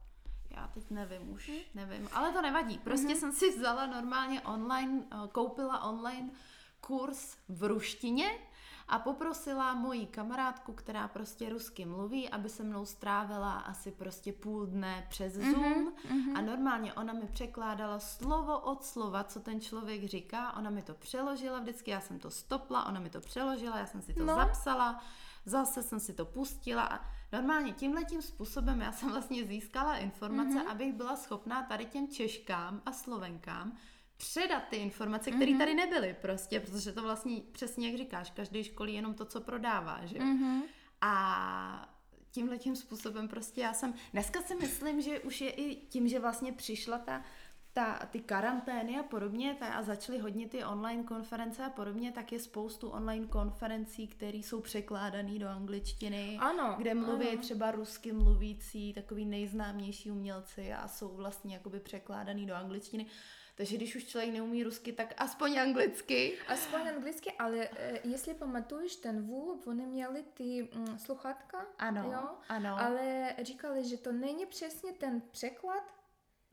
Já teď nevím už, mm. nevím, ale to nevadí. Prostě mm-hmm. jsem si vzala normálně online, eh, koupila online kurz v ruštině a poprosila moji kamarádku, která prostě rusky mluví, aby se mnou strávila asi prostě půl dne přes mhm, Zoom mm-hmm. a normálně ona mi překládala slovo od slova, co ten člověk říká, ona mi to přeložila vždycky, já jsem to stopla, ona mi to přeložila, já jsem si to no. zapsala, zase jsem si to pustila a normálně tímhletím způsobem já jsem vlastně získala informace, mm-hmm. abych byla schopná tady těm Češkám a Slovenkám předat ty informace, které mm-hmm. tady nebyly prostě, protože to vlastně přesně jak říkáš, každý školí jenom to, co prodává, že mm-hmm. A tímhle tím způsobem prostě já jsem, dneska si myslím, že už je i tím, že vlastně přišla ta, ta, ty karantény a podobně ta, a začaly hodně ty online konference a podobně, tak je spoustu online konferencí, které jsou překládané do angličtiny, ano, kde mluví ano. třeba rusky mluvící, takový nejznámější umělci a jsou vlastně jakoby překládaný do angličtiny. Takže když už člověk neumí rusky, tak aspoň anglicky. Aspoň anglicky, ale e, jestli pamatuješ ten VULOP, oni měli ty mm, sluchátka, ano, jo? ano. ale říkali, že to není přesně ten překlad.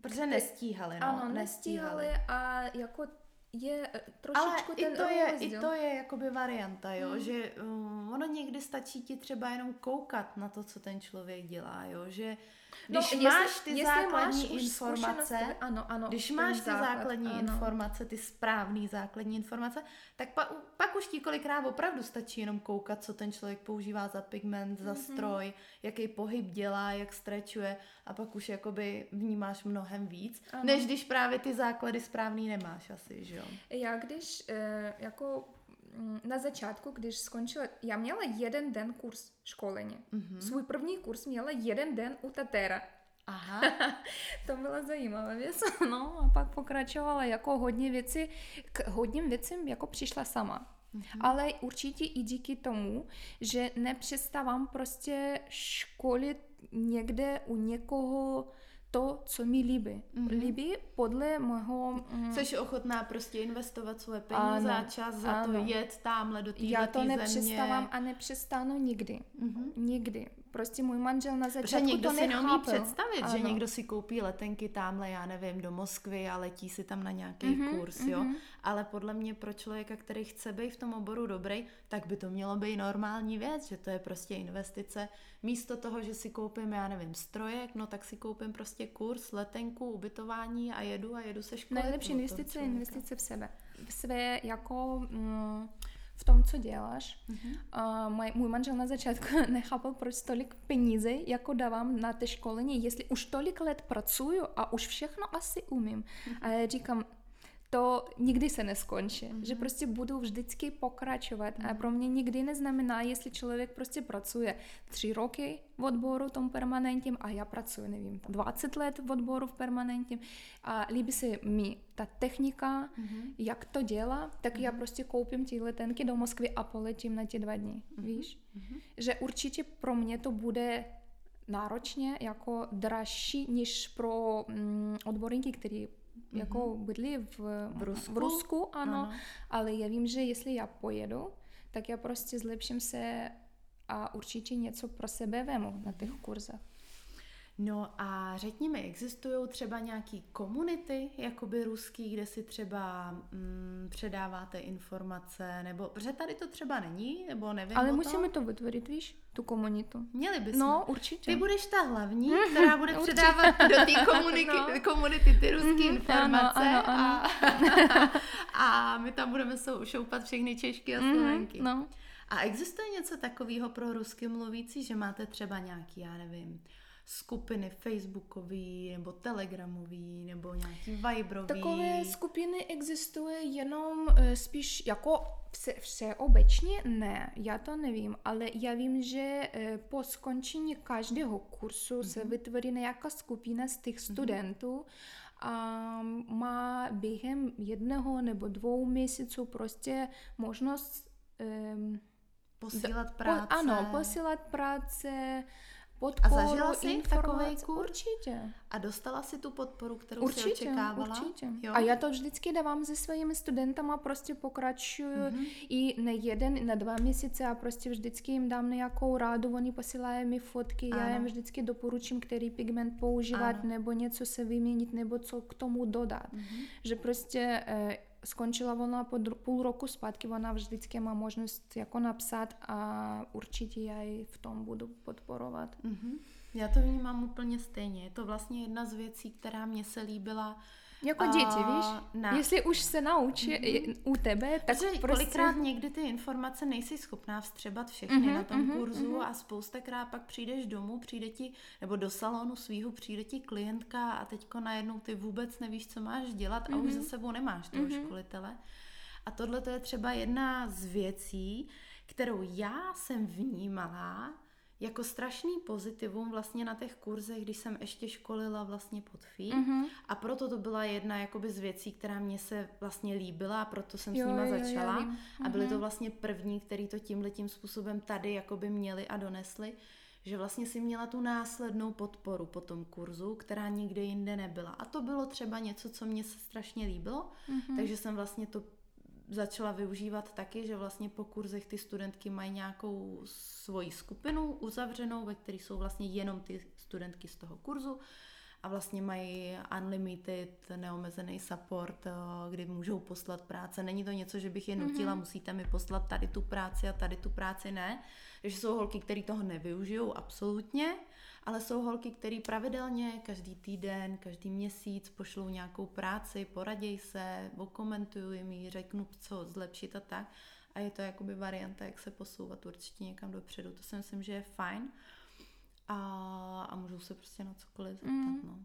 Protože nestíhali, no. Ano, nestíhali, nestíhali a jako je e, trošičku Ale ten i to je, i to je jakoby varianta, jo, hmm. že um, ono někdy stačí ti třeba jenom koukat na to, co ten člověk dělá, jo, že No, když no, máš ty základní máš informace, ano, ano, když máš ty základ, základní ano. informace, ty správné základní informace, tak pa, pak už ti kolikrát opravdu stačí jenom koukat, co ten člověk používá za pigment, za mm-hmm. stroj, jaký pohyb dělá, jak strečuje a pak už jakoby vnímáš mnohem víc, ano. než když právě ty základy správný nemáš asi, že jo? Já když e, jako mm, na začátku, když skončila, já měla jeden den kurz školení. Mm-hmm. Svůj první kurz měla jeden den u Tatera. Aha. [LAUGHS] to byla zajímavá věc. [LAUGHS] No a pak pokračovala jako hodně věcí, k hodním věcem jako přišla sama. Mm-hmm. Ale určitě i díky tomu, že nepřestávám prostě školit někde u někoho to, co mi líbí. Mm-hmm. Líbí podle mého... Mm, Jsi ochotná prostě investovat svoje peníze a čas za ano. to jet tamhle do té Já to nepřestávám a nepřestanu nikdy. Mm-hmm. Nikdy. Prostě můj manžel na začátku Protože někdo to si neumí představit, ano. že někdo si koupí letenky tamhle, já nevím, do Moskvy a letí si tam na nějaký mm-hmm, kurz, jo. Mm-hmm. Ale podle mě pro člověka, který chce být v tom oboru dobrý, tak by to mělo být normální věc, že to je prostě investice. Místo toho, že si koupím, já nevím, strojek, no tak si koupím prostě kurz, letenku, ubytování a jedu a jedu se školit. Nejlepší investice je investice v sebe. V své jako... Mm, v tom, co děláš. Mm-hmm. Uh, můj, manžel na začátku [LAUGHS] nechápal, proč tolik peníze jako dávám na té školení, jestli už tolik let pracuju a už všechno asi umím. Mm-hmm. A já říkám, to nikdy se neskončí, mm-hmm. že prostě budu vždycky pokračovat mm-hmm. a pro mě nikdy neznamená, jestli člověk prostě pracuje tři roky v odboru tom permanentním a já pracuji, nevím, 20 let v odboru v permanentním a líbí se mi ta technika, mm-hmm. jak to dělá, tak mm-hmm. já prostě koupím ty letenky do Moskvy a poletím na ty dva dny, mm-hmm. víš? Mm-hmm. Že určitě pro mě to bude náročně jako dražší, než pro mm, odborníky, kteří. Jako bydlí v, v, Rusku? v Rusku, ano, ano, ale já vím, že jestli já pojedu, tak já prostě zlepším se a určitě něco pro sebe vemu na těch kurzech. No a řekni mi, existují třeba nějaký komunity, jakoby ruský, kde si třeba mm, předáváte informace, nebo, protože tady to třeba není, nebo nevím Ale musíme to vytvořit, víš, tu komunitu. Měli bychom. No, určitě. Ty budeš ta hlavní, [LAUGHS] která bude předávat do té [LAUGHS] komuniky- no. komunity ty ruské mm-hmm, informace ano, ano, ano. [LAUGHS] A, a my tam budeme šoupat všechny Češky a mhm, Slovenky. No. A existuje něco takového pro rusky mluvící, že máte třeba nějaký, já nevím, skupiny facebookový, nebo telegramový, nebo nějaký Viberový. Takové skupiny existuje jenom e, spíš jako vše, všeobecně ne, já to nevím, ale já vím, že e, po skončení každého kursu mm-hmm. se mhm. vytvoří nějaká skupina z těch mhm. studentů a má během jednoho nebo dvou měsíců prostě možnost um, posílat práce. Po, ano, posílat práce, podporu, A zažila jsi takový kurz? Určitě. A dostala si tu podporu, kterou určitě, jsi očekávala? Určitě, jo? A já to vždycky dávám se svými studentama, prostě pokračuju mm-hmm. i na jeden, na dva měsíce a prostě vždycky jim dám nějakou rádu, oni posílají mi fotky, ano. já jim vždycky doporučím, který pigment používat, ano. nebo něco se vyměnit, nebo co k tomu dodat. Mm-hmm. Že prostě skončila ona po půl roku zpátky, ona vždycky má možnost jako napsat a určitě já ji v tom budu podporovat. Mm-hmm. Já to vnímám úplně stejně. Je to vlastně jedna z věcí, která mě se líbila jako a, děti, víš? Na... Jestli už se naučí mm-hmm. u tebe, tak Protože prostě... kolikrát někdy ty informace nejsi schopná vstřebat všechny mm-hmm, na tom mm-hmm, kurzu mm-hmm. a spoustakrát pak přijdeš domů, přijde ti, nebo do salonu svýho přijde ti klientka a teďko najednou ty vůbec nevíš, co máš dělat a mm-hmm. už za sebou nemáš toho mm-hmm. školitele. A tohle to je třeba jedna z věcí, kterou já jsem vnímala, jako strašný pozitivum vlastně na těch kurzech, když jsem ještě školila vlastně pod FI mm-hmm. a proto to byla jedna jakoby z věcí, která mě se vlastně líbila a proto jsem jo, s nima jo, začala jo, a byly to mhm. vlastně první, který to tímhle tím způsobem tady jakoby měli a donesli, že vlastně si měla tu následnou podporu po tom kurzu, která nikde jinde nebyla. A to bylo třeba něco, co mě se strašně líbilo, mm-hmm. takže jsem vlastně to začala využívat taky, že vlastně po kurzech ty studentky mají nějakou svoji skupinu uzavřenou, ve které jsou vlastně jenom ty studentky z toho kurzu a vlastně mají unlimited, neomezený support, eh, kdy můžou poslat práce. Není to něco, že bych je nutila, mm-hmm. musíte mi poslat tady tu práci a tady tu práci ne. že jsou holky, které toho nevyužijou absolutně, ale jsou holky, které pravidelně každý týden, každý měsíc pošlou nějakou práci, poraděj se, okomentuju mi, řeknu, co zlepšit a tak. A je to jakoby varianta, jak se posouvat určitě někam dopředu. To si myslím, že je fajn a, a můžou se prostě na cokoliv zeptat. Mm. No.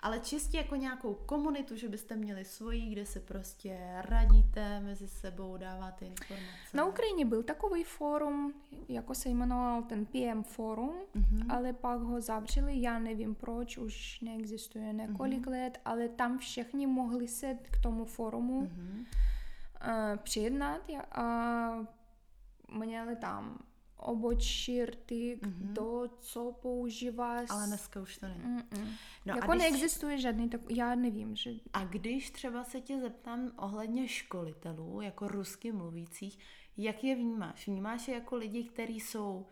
Ale čistě jako nějakou komunitu, že byste měli svoji, kde se prostě radíte mezi sebou, dáváte informace. Na Ukrajině byl takový fórum, jako se jmenoval ten PM fórum, mm-hmm. ale pak ho zavřeli, já nevím proč, už neexistuje několik mm-hmm. let, ale tam všichni mohli se k tomu fórumu mm-hmm. uh, přijednat a měli tam obočírty, mm-hmm. kdo co používá. Ale dneska už to není. Mm-mm. No jako když... neexistuje žádný, tak já nevím. Že... A když třeba se tě zeptám ohledně školitelů, jako rusky mluvících, jak je vnímáš? Vnímáš je jako lidi, kteří jsou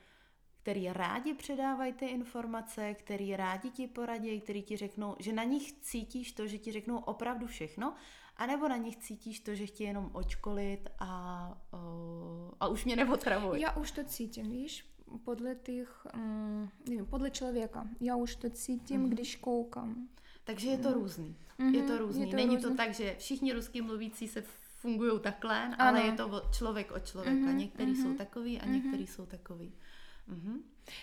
který rádi předávají ty informace, který rádi ti poradí, který ti řeknou, že na nich cítíš to, že ti řeknou opravdu všechno, anebo na nich cítíš to, že chtějí jenom očkolit a, a už mě nepotravují. Já už to cítím, víš, podle těch, um, nevím, podle člověka. Já už to cítím, mm-hmm. když koukám. Takže je to no. různý. Mm-hmm, je to různý. Je to Není různý. to tak, že všichni ruský mluvící se fungují takhle, ano. ale je to člověk od člověka. Mm-hmm, některý mm-hmm, jsou takový a mm-hmm. některý jsou takový. Mm-hmm.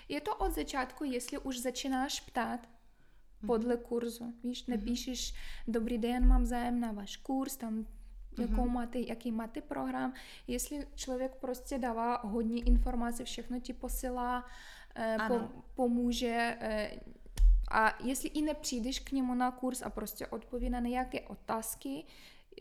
Je to od začátku, jestli už začínáš ptát, podle kurzu. Víš, nepíšeš dobrý den, mám zájem na váš kurz, tam jakou máte, jaký máte program. Jestli člověk prostě dává hodně informací, všechno ti posílá, eh, po, pomůže eh, a jestli i nepřijdeš k němu na kurz a prostě odpoví na nějaké otázky,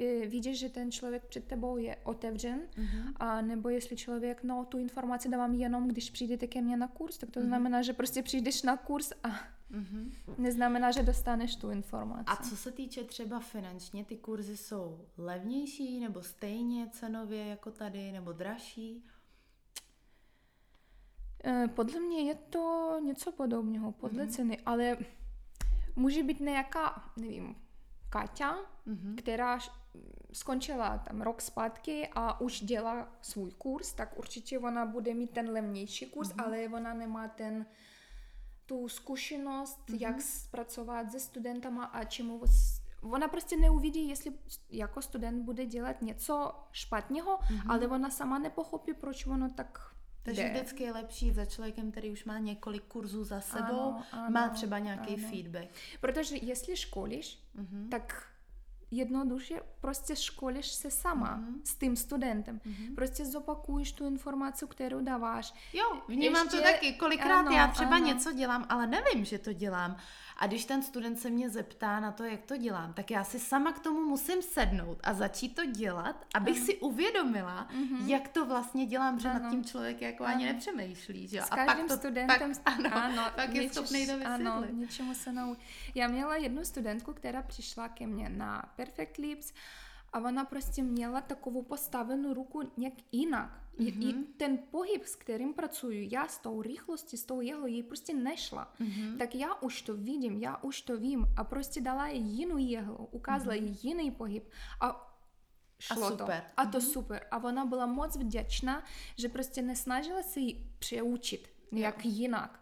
eh, vidíš, že ten člověk před tebou je otevřen, uh-huh. a nebo jestli člověk, no tu informaci dávám jenom, když přijdete ke mně na kurz, tak to uh-huh. znamená, že prostě přijdeš na kurz a Mm-hmm. Neznamená, že dostaneš tu informaci. A co se týče třeba finančně, ty kurzy jsou levnější nebo stejně cenově jako tady, nebo dražší? Eh, podle mě je to něco podobného, podle mm-hmm. ceny, ale může být nějaká, nevím, Kaťa, mm-hmm. která skončila tam rok zpátky a už dělá svůj kurz, tak určitě ona bude mít ten levnější kurz, mm-hmm. ale ona nemá ten tu zkušenost, mm-hmm. jak pracovat se studentama a čemu ona prostě neuvidí, jestli jako student bude dělat něco špatného, mm-hmm. ale ona sama nepochopí, proč ono tak Takže jde. vždycky je lepší za člověkem, který už má několik kurzů za sebou, Ano, ano, má třeba nějaký ano. feedback. Protože jestli školíš, Mhm. tak jednoduše prostě školíš se sama Mhm. s tím studentem. Prostě zopakuješ tu informaci, kterou dáváš. Jo, vnímám to Ještě- taky. Kolikrát ano, já třeba ano. něco dělám, ale nevím, že to dělám. A když ten student se mě zeptá na to, jak to dělám, tak já si sama k tomu musím sednout a začít to dělat, abych si uvědomila, jak to vlastně dělám, že nad Mhm. Ano. tím člověk jako ani Ano. nepřemýšlí. Že? S a každým pak to, studentem, pak, ano, [LAUGHS] ano, pak je schopný to Ano, něčemu se nau... Já měla jednu studentku, která přišla ke mně na Perfect Lips a ona prostě měla takovou postavenou ruku nějak jinak. Mm-hmm. I ten pohyb, s kterým pracuju, já s tou rychlostí, s tou jehlou, jí prostě nešla. Mm-hmm. Tak já už to vidím, já už to vím a prostě dala jí jinou jehlu, ukázala mm-hmm. jí jiný pohyb a šlo super. to. A to super. A ona byla moc vděčná, že prostě nesnažila se jí přeučit jak jinak.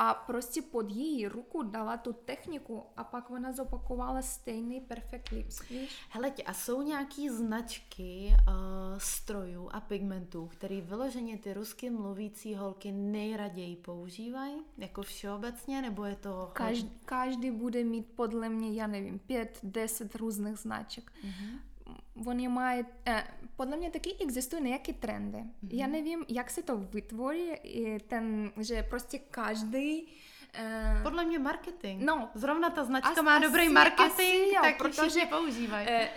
A prostě pod její ruku dala tu techniku a pak ona zopakovala stejný perfect lips, víš? Hele, a jsou nějaký značky uh, strojů a pigmentů, který vyloženě ty rusky mluvící holky nejraději používají? Jako všeobecně, nebo je to... Každý, každý bude mít podle mě, já nevím, pět, deset různých značek. Mhm. Oni mají, eh, podle mě taky existují nějaké trendy. Já nevím, jak se to vytvoří, i ten, že prostě každý eh, Podle mě marketing. No. Zrovna ta značka As- má asi- dobrý marketing, asi jo, tak protože, používají. Eh,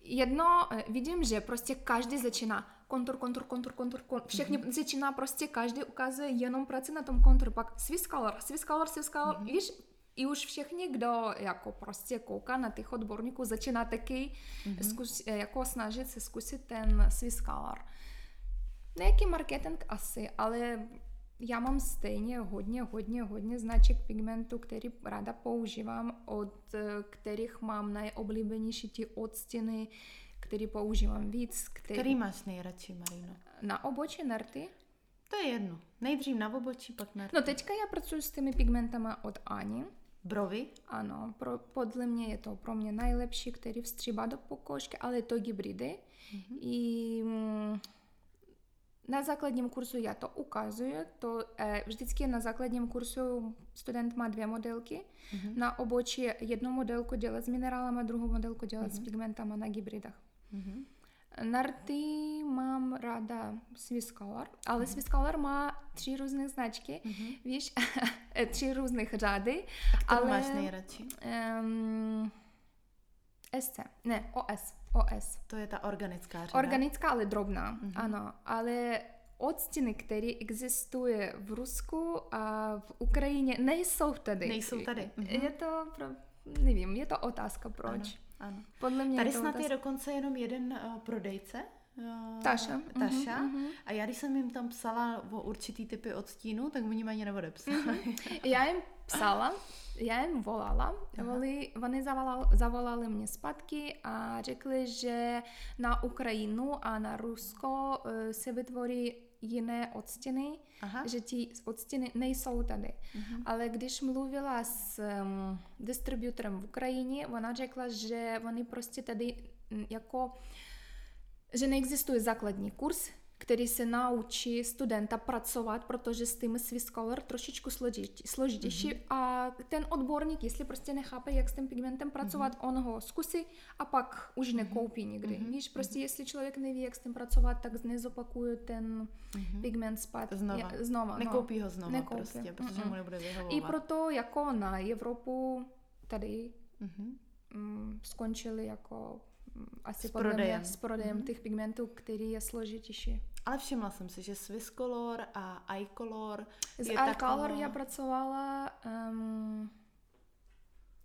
jedno, eh, vidím, že prostě každý začíná kontur, kontur, kontur, kontur, kontur. Všechny mm-hmm. začíná prostě, každý ukazuje jenom práci na tom konturu. Pak Swiss color, Swiss color, Swiss color. Mm-hmm. Víš, i už všichni, kdo jako prostě kouká na těch odborníků, začíná taky mm-hmm. zkus, eh, jako snažit se zkusit ten Swiss color. Nějaký marketing asi, ale já mám stejně hodně, hodně, hodně značek pigmentu, který ráda používám, od eh, kterých mám nejoblíbenější ty odstěny, který používám víc. Který... Který máš nejradši, Marino? Na obočí nerty. To je jedno. Nejdřív na obočí, pak na No teďka já pracuji s těmi pigmentama od Ani. Brovy. Ano, pro, podle mě je to pro mě nejlepší, který vstříbá do pokožky, ale to hybridy. Mm-hmm. I mm, na základním kursu já to ukazuju, to eh, vždycky na základním kursu student má dvě modelky. Mm-hmm. Na obočí jednu modelku dělá s minerálama, druhou modelku dělá mm-hmm. s pigmentama na hybridách. Mhm. Na rty mám ráda Swiss Color, ale Swiss Color má tři různé značky, víš, [LAUGHS] tři různých řady. A ale, máš nejradši? Um, SC, ne, OS, OS. To je ta organická řada. Organická, ale drobná, ano, ale odstěny, které existují v Rusku a v Ukrajině, nejsou tady. Nejsou tady, mhm. Je to, pro, nevím, je to otázka, proč. Ano. Podle mě Tady je snad otázka. je dokonce jenom jeden uh, prodejce. Uh, Taša. Taša. Mhm, A já, když jsem jim tam psala o určitý typy odstínu, tak oni ani neodepsali. Mhm. Já jim psala, já jim volala, voli, oni zavolali, zavolali mě zpátky a řekli, že na Ukrajinu a na Rusko eh, se vytvoří jiné odstěny, Aha. že ti odstěny nejsou tady. Ale když mluvila s um, distributorem v Ukrajině, ona řekla, že oni prostě tady jako, že neexistuje základní kurz, který se naučí studenta pracovat, protože s tím Swiss Color trošičku složitě, složitější mm-hmm. a ten odborník, jestli prostě nechápe, jak s tím pigmentem pracovat, mm-hmm. on ho zkusí a pak už nekoupí nikdy. Mm-hmm. Víš, prostě mm-hmm. jestli člověk neví, jak s tím pracovat, tak nezopakuje ten mm-hmm. pigment zpátky. Znova. Je, znova Nekoupí no. ho znova Nekoupí. prostě, protože Mm-mm. mu nebude vyhovovat. I proto jako na Evropu tady Mhm. mm, skončili jako asi S podle prodejem. mě s prodejem těch pigmentů, který je složitější. Ale všimla jsem si, že Swiss Color a iColor Z je iColor taková... já pracovala um,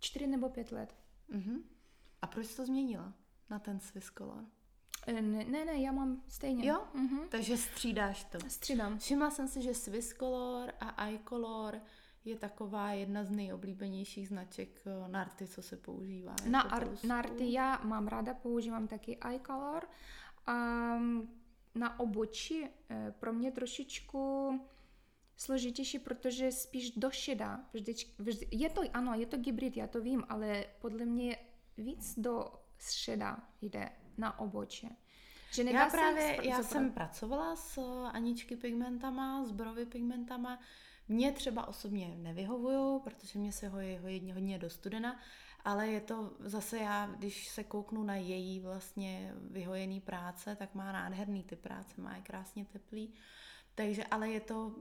čtyři nebo pět let. Mhm. A proč jsi to změnila na ten Swiss Color? Eh, Ne, ne, ne, já mám stejně. Jo? Mhm. Takže střídáš to. Střídám. Všimla jsem si, že Swiss Color a iColor je taková jedna z nejoblíbenějších značek eh, na arty, co se používá. Na, jako v ar- Rusku. na arty já mám ráda, používám taky iColor. A na obočí eh, pro mě trošičku složitější, protože spíš do šeda. Vždyť, vždy, je to, ano, je to hybrid, já to vím, ale podle mě víc do šeda jde na obočí. Že Já právě, spra- já zapra- jsem pracovala s eh, Aničky pigmentama, s Borovy pigmentama. Mě třeba osobně nevyhovují, protože mě se hojí hodně, hodně do studena, ale je to zase já, když se kouknu na její vlastně vyhojený práce, tak má nádherný ty práce, má je krásně teplý. Takže, ale je to,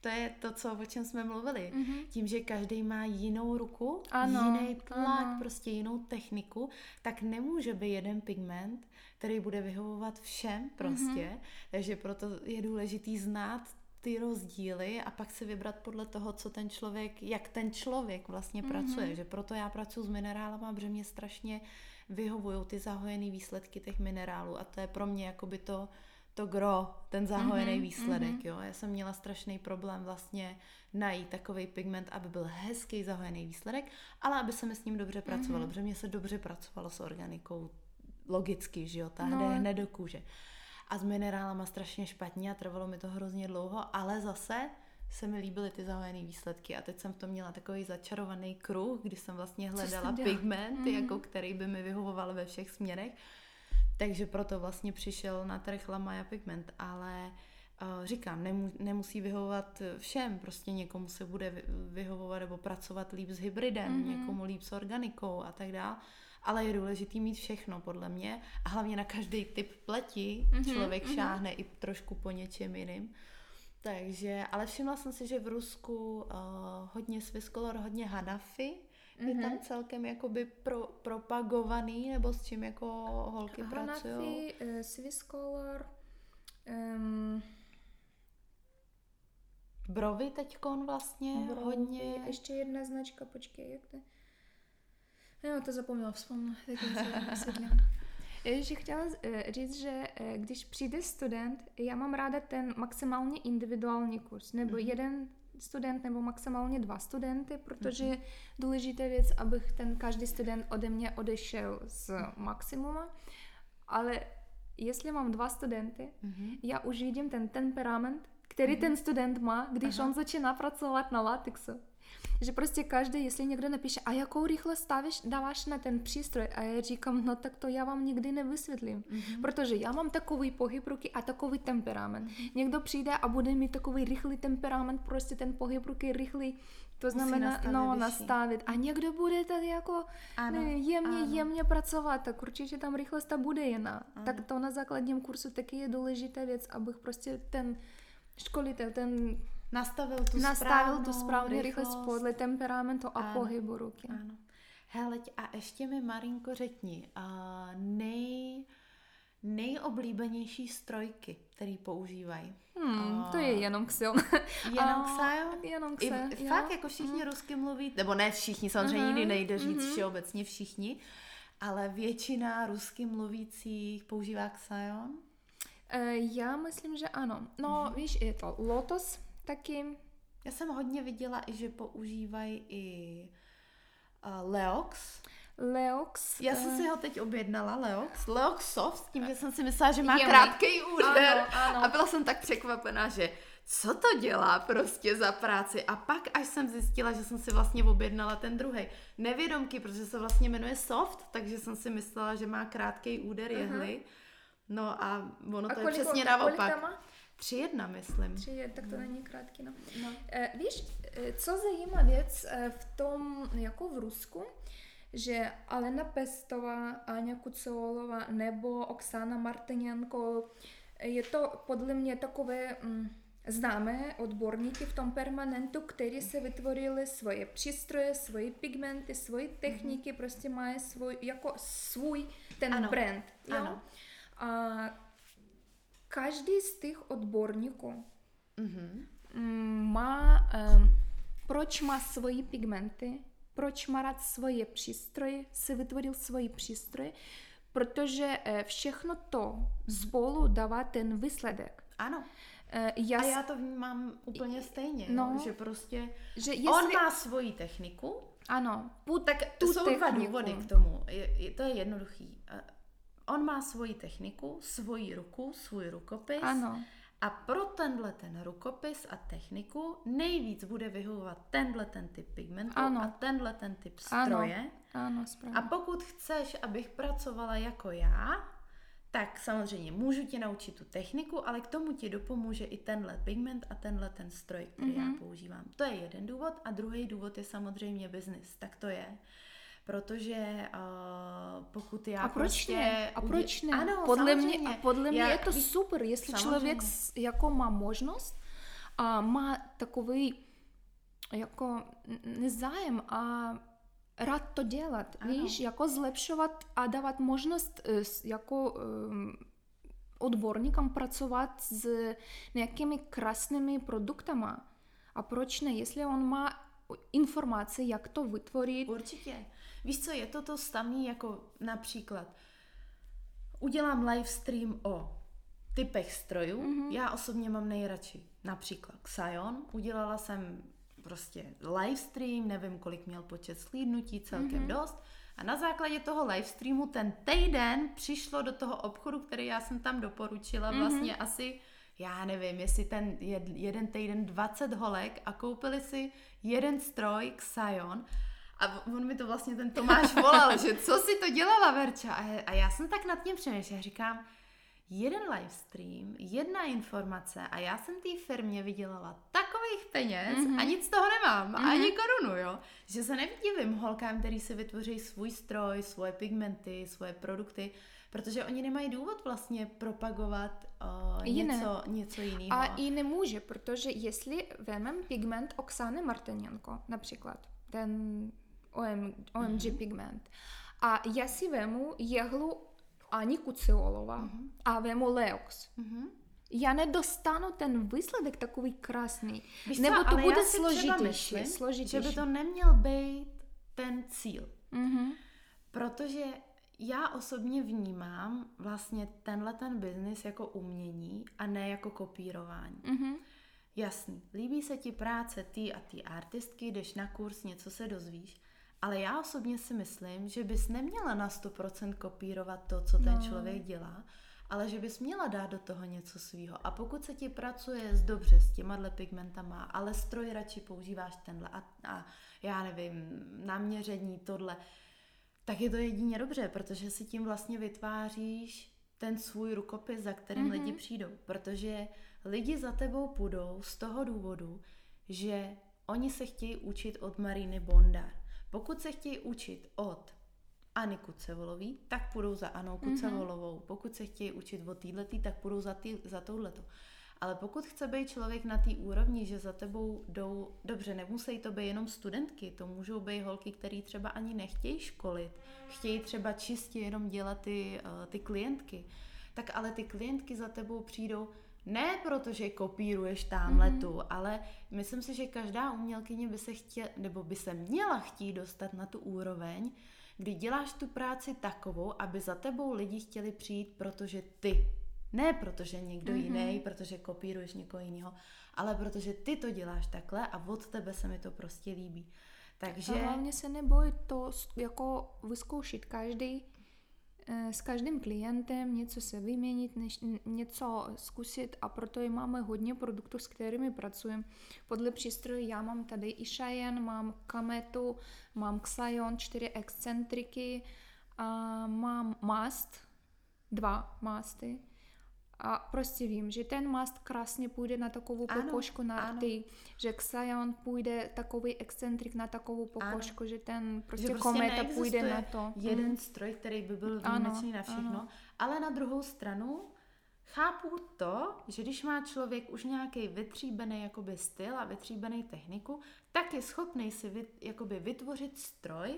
to je to, co, o čem jsme mluvili. Mm-hmm. Tím, že každý má jinou ruku, Ano, jiný tlak, ano. prostě jinou techniku, tak nemůže být jeden pigment, který bude vyhovovat všem prostě. Mm-hmm. Takže proto je důležitý znát ty rozdíly a pak si vybrat podle toho, co ten člověk, jak ten člověk vlastně mm-hmm. pracuje. Že proto já pracuji s minerálama, protože mě strašně vyhovují ty zahojené výsledky těch minerálů a to je pro mě jakoby to, to gro, ten zahojený mm-hmm, výsledek, mm-hmm. jo. Já jsem měla strašný problém vlastně najít takový pigment, aby byl hezký zahojený výsledek, ale aby se mi s ním dobře pracovalo, mm-hmm. protože mě se dobře pracovalo s organikou logicky, že jo, ta No. jde hned do kůže. A s minerálama strašně špatně a trvalo mi to hrozně dlouho, ale zase se mi líbily ty zahojené výsledky a teď jsem v tom měla takový začarovaný kruh, kdy jsem vlastně hledala pigment, Mhm. jako který by mi vyhovoval ve všech směrech. Takže proto vlastně přišel na trh Lamaya Pigment, ale uh, říkám, nemu, nemusí vyhovovat všem, prostě někomu se bude vy- vyhovovat nebo pracovat líp s hybridem, Mhm. mm-hmm. někomu líp s organikou a tak dále. Ale je důležitý mít všechno, podle mě. A hlavně na každý typ pleti Mhm, mm-hmm, člověk mhm. mm-hmm. šáhne i trošku po něčem jiným. Takže, ale všimla jsem si, že v Rusku uh, hodně Swiss Color, hodně Hanafi, mm-hmm. je tam celkem jakoby pro, propagovaný, nebo s čím jako holky pracují. Hanafi, eh, Swiss Color, um, Brovy teďkon vlastně hodně. Ještě jedna značka, počkej, jak to? Jo, to zapomněla se vysvětlila. Ještě chtěla eh, říct, že eh, když přijde student, já mám ráda ten maximálně individuální kurz, nebo mm-hmm. jeden student, nebo maximálně dva studenty, protože je důležitá věc, abych ten každý student ode mě odešel z maximuma, ale jestli mám dva studenty, Mhm. já už vidím ten temperament, který ten student má, když on začíná pracovat na latexu. Že prostě každý, jestli někdo napíše, a jakou rychle stavíš, dáváš na ten přístroj, a já říkám, no tak to já vám nikdy nevysvětlím, mm-hmm. protože já mám takový pohyb ruky a takový temperament. Mm-hmm. Někdo přijde a bude mít takový rychlý temperament, prostě ten pohyb ruky rychlý, to Musí znamená, nastavit no, vyšší. nastavit. A někdo bude tak jako Ano, ne, jemně, ano. jemně pracovat, tak určitě tam rychlost ta bude jiná. Tak to na základním kursu taky je důležitá věc, abych prostě ten školitel, ten Nastavil tu nastavil správnou tu správnou rychlost rychlost. podle temperamentu a Ano, pohybu ruky. Ano. Hele, a ještě mi Marinko řekni, a nej, nejoblíbenější strojky, který používají. Hmm, A- to je jenom Xion. [LAUGHS] Jenom Xion? Jenom I, Xion, jo. fakt jako všichni rusky mluví, nebo ne všichni, samozřejmě nikdy nejde říct mhm. všeobecně všichni, ale většina rusky mluvících používá Xion. Eh, Já myslím, že ano. No, víš, je to Lotus taky. Já jsem hodně viděla i, že používají i uh, Leox. Leox. Já jsem eh, si ho teď objednala, Leox. Leox Soft, s tím, že jsem si myslela, že má krátký úder. Ano, ano. A byla jsem tak překvapená, že co to dělá prostě za práci. A pak, až jsem zjistila, že jsem si vlastně objednala ten druhý. Nevědomky, protože se vlastně jmenuje Soft, takže jsem si myslela, že má krátký úder jehly. No a ono A to je kolik, přesně kolik naopak. má? Tři jedna, myslím. Tři, je, tak to není krátký, no. No. Eh, víš, eh, co zajímá věc eh, v tom, jako v Rusku, že Alena Pestová, Aňa Kucelová nebo Oksana Martinenko, je to podle mě takové mm, známé odborníky v tom permanentu, kteří se vytvorili svoje přístroje, svoje pigmenty, svoje techniky, prostě mají svůj, jako svůj ten Ano, brand. Jo? ano. A každý z těch odborníků Mhm. mm, má, um, proč má svoji pigmenty, proč má rád svoje přístroje, si vytvořil svoji přístroje, protože eh, všechno to spolu dává ten výsledek. Ano. Eh, já, A já to vnímám úplně stejně, No. no. že prostě že jestli... on má svoji techniku, ano, put, tak tu jsou dva techniku. důvody k tomu. Je, je, to je jednoduchý. On má svoji techniku, svoji ruku, svůj rukopis ano, a pro tenhle ten rukopis a techniku nejvíc bude vyhovovat tenhle ten typ pigmentu Ano. a tenhle ten typ Ano. stroje. ano, A správně. pokud chceš, abych pracovala jako já, tak samozřejmě můžu ti naučit tu techniku, ale k tomu ti dopomůže i tenhle pigment a tenhle ten stroj, který mm-hmm. já Mhm. používám. To je jeden důvod a druhý důvod je samozřejmě biznis. Tak to je. Protože uh, pokud já a proč prostě ne? A proč ne? Ano, podle mě, samozřejmě. a podle mě Já- je to víš- super, jestli samozřejmě. člověk jako má možnost a má takový jako nezájem a rád to dělat, Ano. víš, jako zlepšovat a dávat možnost eh, jako um, odborníkám pracovat s nějakými krásnými produktama. A proč ne? Jestli on má informace, jak to vytvořit, Určitě. Víš co, je to to samé jako například udělám live stream o typech strojů. Mhm. Mm-hmm. Já osobně mám nejradši například Xion. Udělala jsem prostě live stream, nevím, kolik měl počet slídnutí, celkem Mhm. mm-hmm. dost. A na základě toho live streamu ten týden přišlo do toho obchodu, který já jsem tam doporučila, Mhm. vlastně asi já nevím, jestli ten jed, jeden týden 20 holek a koupili si jeden stroj Xion a on mi to vlastně ten Tomáš volal, že co si to dělala Verča a, já- a já jsem tak nad tím přemýšlela, říkám, jeden live stream, jedna informace a já jsem té firmě vydělala takových peněz mm-hmm. a nic z toho nemám, mm-hmm. ani korunu, jo. Že se nevdivím holkám, který si vytvoří svůj stroj, svoje pigmenty, svoje produkty, protože oni nemají důvod vlastně propagovat uh, Jiné. něco, něco jiného. A i nemůže, protože jestli vemem pigment Oksany Martinenko, například, ten OM, OMG Mhm. pigment, a já si vemu jehlu Ani Kuciolova Mhm. a vemu Leox. Mm-hmm. Já nedostanu ten výsledek takový krásný. Víš Nebo co, to bude složitější, myslím, složitější. že by to neměl být ten cíl. Mhm. Protože já osobně vnímám vlastně tenhle ten biznis jako umění a ne jako kopírování. Mhm. Jasný, líbí se ti práce ty a ty artistky, jdeš na kurz, něco se dozvíš, ale já osobně si myslím, že bys neměla na 100% kopírovat to, co ten No. člověk dělá, ale že bys měla dát do toho něco svýho. A pokud se ti pracuje s dobře s těma pigmentama, ale stroj radši používáš tenhle a, a já nevím, naměření, tohle, tak je to jedině dobře, protože si tím vlastně vytváříš ten svůj rukopis, za kterým mm-hmm. lidi přijdou. Protože lidi za tebou půjdou z toho důvodu, že oni se chtějí učit od Mariny Bondar. Pokud se chtějí učit od Ani Kucevolový, tak půjdou za Anou Kucevolovou. Mm-hmm. Pokud se chtějí učit od týhletý, tak půjdou za, tý, za touhletou. Ale pokud chce být člověk na té úrovni, že za tebou jdou, dobře, nemusí to být jenom studentky, to můžou být holky, které třeba ani nechtějí školit, chtějí třeba čistě jenom dělat ty, uh, ty klientky, tak ale ty klientky za tebou přijdou ne protože kopíruješ tamhle mm-hmm. tu, ale myslím si, že každá umělkyně by se chtěla, nebo by se měla chtít dostat na tu úroveň, kdy děláš tu práci takovou, aby za tebou lidi chtěli přijít, protože ty ne protože někdo mm-hmm. jiný, protože kopíruješ někoho jiného, ale protože ty to děláš takhle a od tebe se mi to prostě líbí. Takže... A hlavně se neboj to jako vyzkoušet každý s každým klientem něco se vyměnit, než, něco zkusit a proto i máme hodně produktů, s kterými pracujeme. Podle přístroje já mám tady i Cheyenne, mám Kametu, mám Xion, čtyři excentriky, a mám mast, dva masty. A prostě vím, že ten mast krásně půjde na takovou Ano, pokožku na ano. ty, že Xion půjde takový excentrik na takovou pokožku, že ten prostě, že prostě kometa neexistuje půjde na to. jeden Mhm. stroj, který by byl Ano, výjimečný na všechno, ano. ale na druhou stranu chápu to, že když má člověk už nějaký vytříbený jakoby styl a vytříbený techniku, tak je schopný si vy, jakoby vytvořit stroj,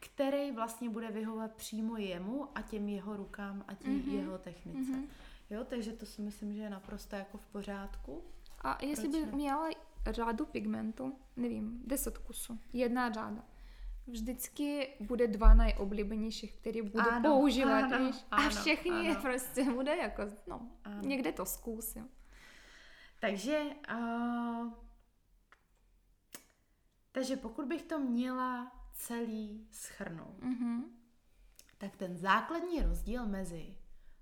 který vlastně bude vyhovovat přímo jemu a těm jeho rukám a tím Mhm, mm-hmm. jeho technice. mhm. Mm-hmm. Jo, takže to si myslím, že je naprosto jako v pořádku. A jestli by měla řadu pigmentu, nevím, 10 kusů, jedna řada, vždycky bude dva nejoblíbenějších, který budu Ano, používat, ano, víš? A ano, všechny ano. prostě bude jako, no, Ano. někde to zkusím. Takže, uh, takže pokud bych to měla celý schrnout, Mhm. tak ten základní rozdíl mezi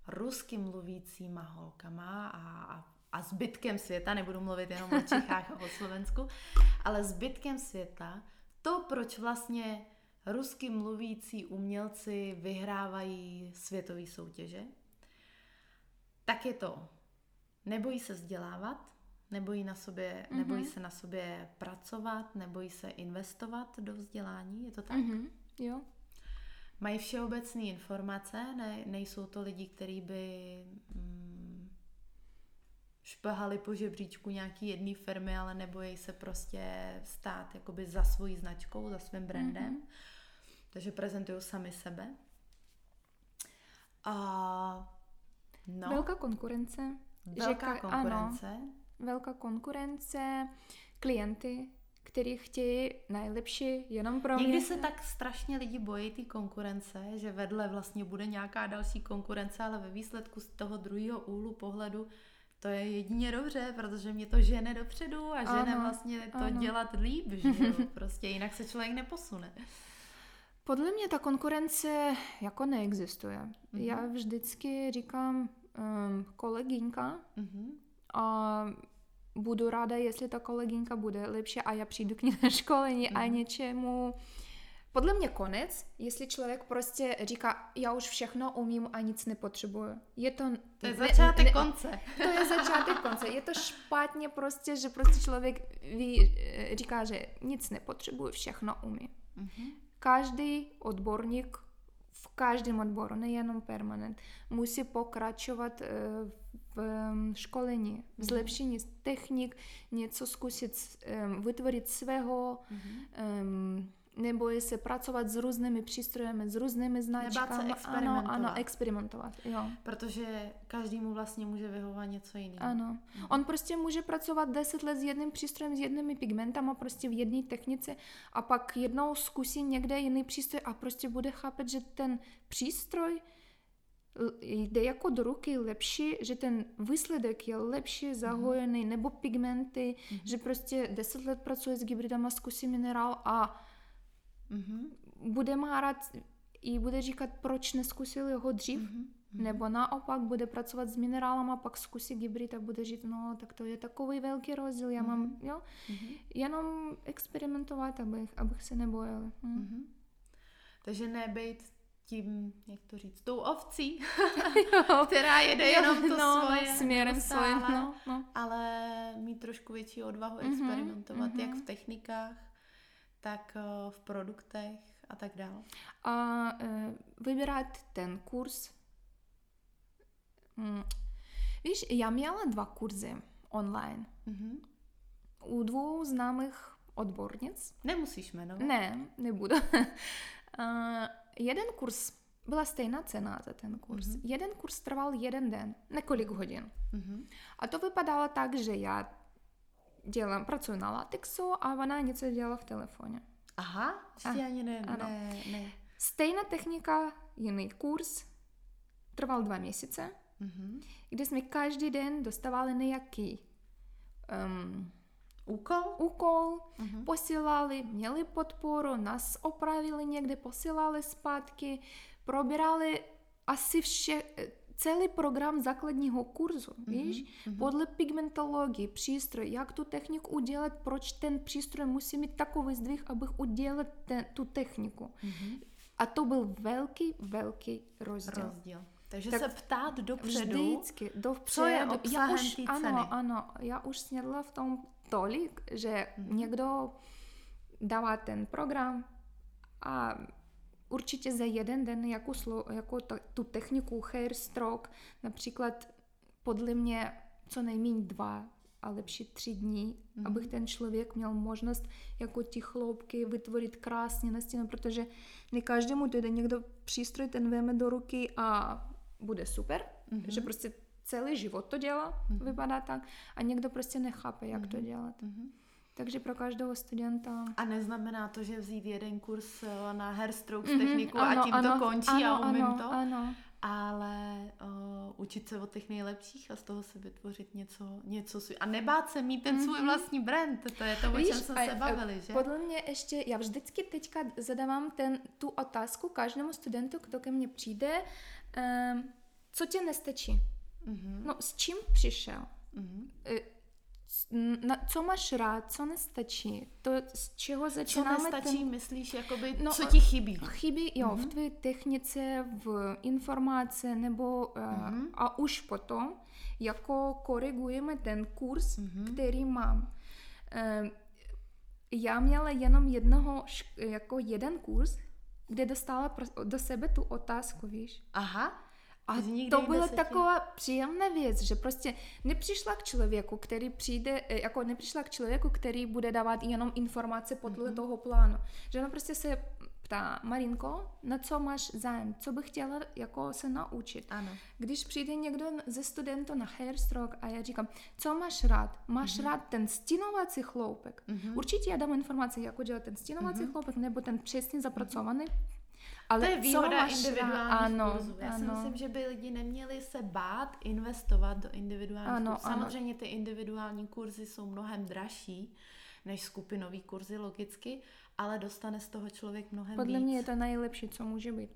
rusky mluvícíma holkama a, a, a zbytkem světa, nebudu mluvit jenom o Čechách a o Slovensku, ale zbytkem světa, to, proč vlastně rusky mluvící umělci vyhrávají světové soutěže, tak je to, nebojí se vzdělávat, nebojí, na sobě, mm-hmm. nebojí se na sobě pracovat, nebojí se investovat do vzdělání, je to tak? Mm-hmm. Jo. Mají všeobecné informace, ne, nejsou to lidi, kteří by mm, špahali po žebříčku nějaký jedné firmy, ale nebojí se prostě stát jakoby za svojí značkou, za svým brandem. Mm-hmm. Takže prezentují sami sebe. A no. Velká konkurence. Velká že, konkurence. Ano, velká konkurence, klienty, který chtějí nejlepší jenom pro mě. Někdy se tak strašně lidi bojí té konkurence, že vedle vlastně bude nějaká další konkurence, ale ve výsledku z toho druhého úhlu pohledu to je jedině dobře, protože mě to žene dopředu a žene ano, vlastně to ano. dělat líp, že jo? [LAUGHS] Prostě jinak se člověk neposune. Podle mě ta konkurence jako neexistuje. Mm-hmm. Já vždycky říkám um, kolegynka mm-hmm. a budu ráda, jestli ta kolegynka bude lepší a já přijdu k ní na školení mm-hmm. a mhm. něčemu podle mě konec, jestli člověk prostě říká, já už všechno umím a nic nepotřebuju. Je to... To je začátek ne, konce. [LAUGHS] To je začátek konce. Je to špatně prostě, že prostě člověk ví, říká, že nic nepotřebuje, všechno umí. Mm-hmm. Každý odborník v každém odboru, nejenom permanent, musí pokračovat eh, v školení, v zlepšení technik, něco zkusit vytvořit svého, mm-hmm se pracovat s různými přístroji, s různými značkami. Ano, ano, experimentovat. Jo. Protože každému vlastně může vyhovovat něco jiného. Ano. Mhm. On prostě může pracovat 10 let s jedním přístrojem, s jednými pigmentama, prostě v jedné technice a pak jednou zkusí někde jiný přístroj a prostě bude chápat, že ten přístroj jde jako do ruky lepší, že ten výsledek je lepší, zahojený, mm-hmm. nebo pigmenty, mm-hmm. že prostě 10 let pracuje s hybridama, zkusí minerál a Mm-hmm. Bude márat i bude říkat, proč neskusil ho dřív, mm-hmm. nebo naopak bude pracovat s minerálama, pak zkusí hybrid a bude říct, no tak to je takový velký rozdíl, já mm-hmm. mám, jo, mm-hmm. jenom experimentovat, abych, abych se nebojil. Mm. Mm-hmm. Takže nebejt tím, jak to říct, tou ovcí, [LAUGHS] která jede jenom to no, svoje. Směrem svým, no, no. Ale mít trošku větší odvahu mm-hmm, experimentovat, mm-hmm. jak v technikách, tak eh, v produktech a tak dále. A e, vybírat ten kurz. Hmm. Víš, já měla dva kurzy online. Mm-hmm. U dvou známých odbornic. Nemusíš jmenovat. Ne, nebudu. uh, [LAUGHS] jeden kurz byla stejná cena za ten kurz. Mm-hmm. Jeden kurz trval jeden den, několik hodin. Mm-hmm. A to vypadalo tak, že já dělám, pracuji na latexu a ona něco dělá v telefoně. Aha, a, ani ne, ano. ne, ne. Stejná technika, jiný kurz, trval dva měsíce, mm-hmm. kde jsme každý den dostávali nějaký um, úkol, úkol mm-hmm. posílali, měli podporu, nás opravili někde, posílali zpátky, probírali asi vše, celý program základního kurzu, mm-hmm. víš, mm-hmm. podle pigmentologii, přístroj, jak tu techniku udělat, proč ten přístroj musí mít takový zdvih, abych udělal ten, tu techniku. Mm-hmm. A to byl velký, velký rozdíl. rozdíl. Takže tak se ptát dopředu, vždycky, dopředu, co je obsahem já už, Ano, ano, já už snědla v tom tolik, že mm-hmm. někdo dává ten program a určitě za jeden den jako, slo, jako ta, tu techniku hair stroke, například podle mě co nejméně dva a lepší tři dní, mm-hmm. abych ten člověk měl možnost jako ty chloupky vytvořit krásně na stěnu, protože ne každému jde někdo přístroj, ten veme do ruky a bude super, mm-hmm. že prostě celý život to dělá, mm-hmm. vypadá tak, a někdo prostě nechápe, jak mm-hmm. to dělat. Mm-hmm. Takže pro každého studenta. A neznamená to, že vzít jeden kurz eh, na hairstrokes mm-hmm, techniku ano, a tím ano, to končí ano, a umím ano, to. Ano. Ale uh, učit se od těch nejlepších a z toho se vytvořit něco, něco svůj. A nebát se mít ten svůj mm-hmm. vlastní brand. To je to, o čem jsme se bavili, že? Podle mě ještě, já vždycky teďka zadávám ten, tu otázku každému studentu, kdo ke mně přijde, um, co tě nestačí? Mm-hmm. No, s čím přišel? Mm-hmm na, co máš rád, co nestačí, to, z čeho Co začínáme nestačí, ten... myslíš, jakoby, No, co ti chybí? Chybí, jo, mm-hmm. v tvé technice, v informace, nebo mm-hmm. uh, a už potom, jako korigujeme ten kurz, mm-hmm. který mám. Já měla jenom jednoho, jako jeden kurz, kde dostala do sebe tu otázku, víš. Aha. A to byla taková příjemná věc, že prostě nepřišla k člověku, který přijde, eh, jako nepřišla k člověku, který bude dávat jenom informace podle Mhm. toho plánu. Že ona prostě se ptá, Marinko, na co máš zájem, co bych chtěla jako se naučit. Ano. Když přijde někdo ze studentů na hairstroke a já říkám, co máš rád? Máš Mhm. rád ten stínovací chloupek? Určitě já dám informace, jak dělat ten stínovací chloupek, nebo ten přesně zapracovaný. Ale To je výhoda individuálních ano, kurzů. Já si ano. myslím, že by lidi neměli se bát investovat do individuálních Ano, kurzů. ano. Samozřejmě ty individuální kurzy jsou mnohem dražší než skupinový kurzy logicky, ale dostane z toho člověk mnohem Podle víc. mě je to nejlepší, co může být.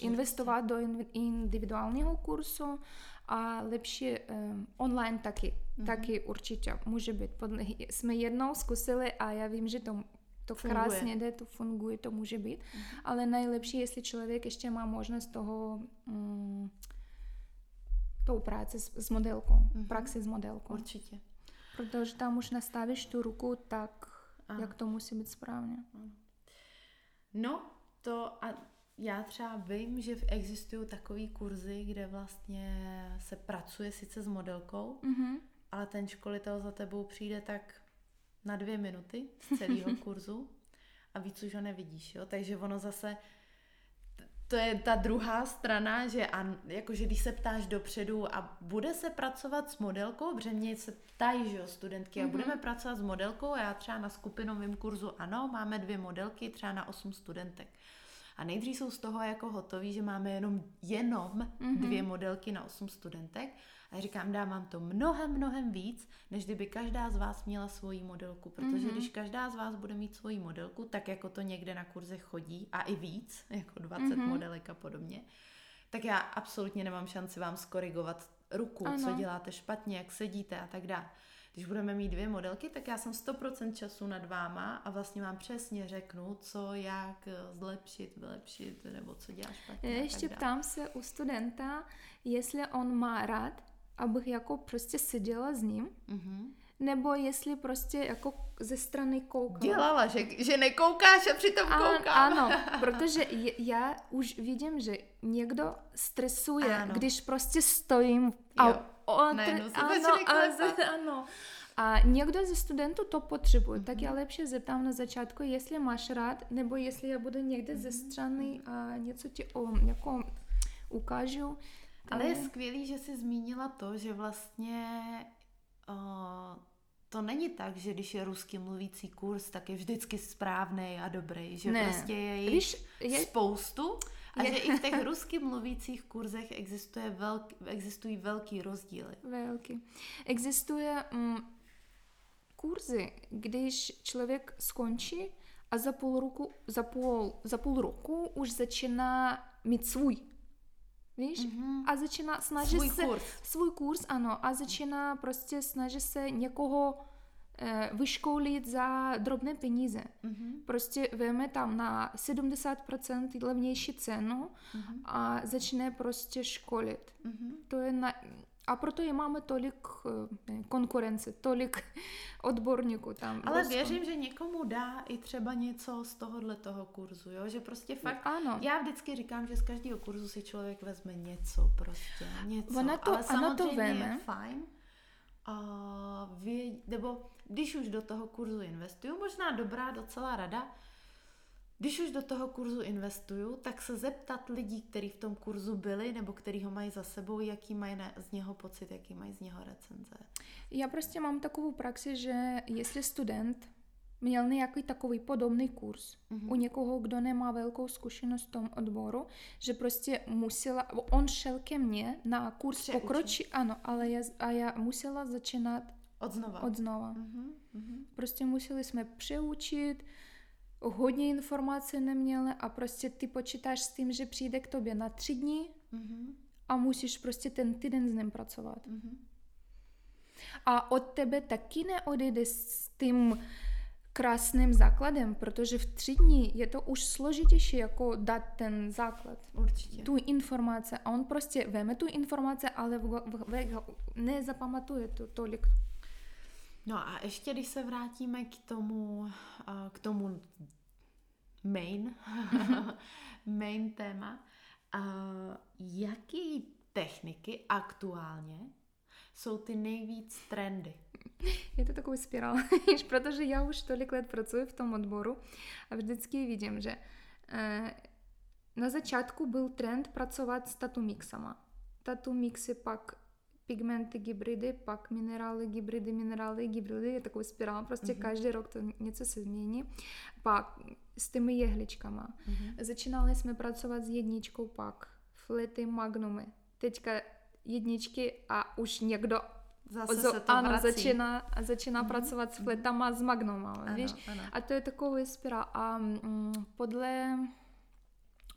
Investovat do individuálního kursu a lepší um, online taky. Mhm. Taky určitě může být. Podle, jsme jednou zkusili a já vím, že to, to Funguje. krásně jde, to funguje, to může být. Ale nejlepší, jestli člověk ještě má možnost toho um, tou práci s, s modelkou, praxi s modelkou. Určitě. Protože tam už nastavíš tu ruku tak, Ano. jak to musí být správně. No, to a já třeba vím, že existují takové kurzy, kde vlastně se pracuje sice s modelkou, Mhm. ale ten školitel za tebou přijde tak na dvě minuty z celého [LAUGHS] kurzu a víc už ho nevidíš, jo? Takže ono zase, to je ta druhá strana, že an, jakože když se ptáš dopředu a bude se pracovat s modelkou, protože mě se ptají, že jo, studentky, a budeme pracovat s modelkou a já třeba na skupinovém kurzu, ano, máme dvě modelky, třeba na osm studentek. A nejdřív jsou z toho jako hotoví, že máme jenom, jenom mm-hmm. dvě modelky na osm studentek. A já říkám, dávám to mnohem, mnohem víc, než kdyby každá z vás měla svoji modelku. Protože mm-hmm. když každá z vás bude mít svoji modelku, tak jako to někde na kurzech chodí, a i víc, [LAUGHS] jako 20 mm-hmm. modelek a podobně, tak já absolutně nemám šanci vám skorigovat ruku, ano. co děláte špatně, jak sedíte a tak dále. Když budeme mít dvě modelky, tak já jsem 100% času nad váma a vlastně vám přesně řeknu, co, jak eh, zlepšit, vylepšit, nebo co dělat špatně. Ještě ptám se u studenta, jestli on má rád, abych jako prostě seděla s ním, Mhm. nebo jestli prostě jako ze strany koukala. Dělala, že, že nekoukáš a přitom A, koukám. ano, [LAUGHS] protože je, já už vidím, že někdo stresuje, Ano. když prostě stojím a Jo, on, najednou se ano, a, ano. A někdo ze studentů to potřebuje, tak já lepší zeptám na začátku, jestli máš rád, nebo jestli já budu někde ze strany a něco ti o, jako ukážu. Ale je skvělý, že jsi zmínila to, že vlastně uh, to není tak, že když je rusky mluvící kurz, tak je vždycky správný a dobrý, že Ne. prostě je jich je- spoustu a je- že i v těch [LAUGHS] rusky mluvících kurzech existuje velk, existují velký rozdíly. Velký. Existuje mm, kurzy, když člověk skončí a za půl roku, za půl, za půl roku už začíná mít svůj. Víš? Mm-hmm. A začíná snažit Svůj se... kurz. Svůj kurz, ano. A začíná prostě snažit se někoho eh, vyškolit za drobné peníze. Mm-hmm. Prostě veme tam na 70% levnější cenu mm-hmm. a začne prostě školit. Mm-hmm. To je na... A proto je máme tolik eh, konkurence, tolik [LAUGHS] odborníků tam. Ale Rusku. věřím, že někomu dá i třeba něco z tohohle toho kurzu, jo? že prostě fakt, Ano. já vždycky říkám, že z každého kurzu si člověk vezme něco prostě, něco, Ona to- ale ona to samozřejmě je veme. fajn, a vě, nebo když už do toho kurzu investuju, možná dobrá docela rada, když už do toho kurzu investuju, tak se zeptat lidí, kteří v tom kurzu byli, nebo kteří ho mají za sebou, jaký mají z něho pocit, jaký mají z něho recenze. Já prostě mám takovou praxi, že jestli student měl nějaký takový podobný kurz mm-hmm. u někoho, kdo nemá velkou zkušenost v tom odboru, že prostě musela, on šel ke mně na kurz Přeučit. pokročí, ano, ale já, a já musela začínat Od znova. od znova. Mhm, mhm. Prostě museli jsme přeučit, hodně informací neměli a prostě ty počítáš s tím, že přijde k tobě na tři dny Mhm. a musíš prostě ten týden s ním pracovat. Mhm. A od tebe taky neodejde s tím krásným základem, protože v tři dní je to už složitější jako dát ten základ. Určitě. Tu informace. A on prostě veme tu informace, ale v, v, v, nezapamatuje to tolik. No a ještě když se vrátíme k tomu, k tomu main, [LAUGHS] main téma, jaký techniky aktuálně jsou ty nejvíc trendy? Je to takový spirál, [LAUGHS] protože já už tolik let pracuji v tom odboru a vždycky vidím, že eh, na začátku byl trend pracovat s tatu mixama. Tatu mixy pak pigmenty, hybridy, pak minerály, hybridy, minerály, hybridy, je takový spirál, prostě mm-hmm. každý rok to něco se změní. Pak s těmi jehličkama. Mm-hmm. Začínali jsme pracovat s jedničkou pak, flety, magnumy. Teďka jedničky a už někdo Zase se to ano, vrací. začíná, začíná mm-hmm. pracovat s fletama, s magnumama, ano, víš? Ano. A to je takový spirál. A mm, podle...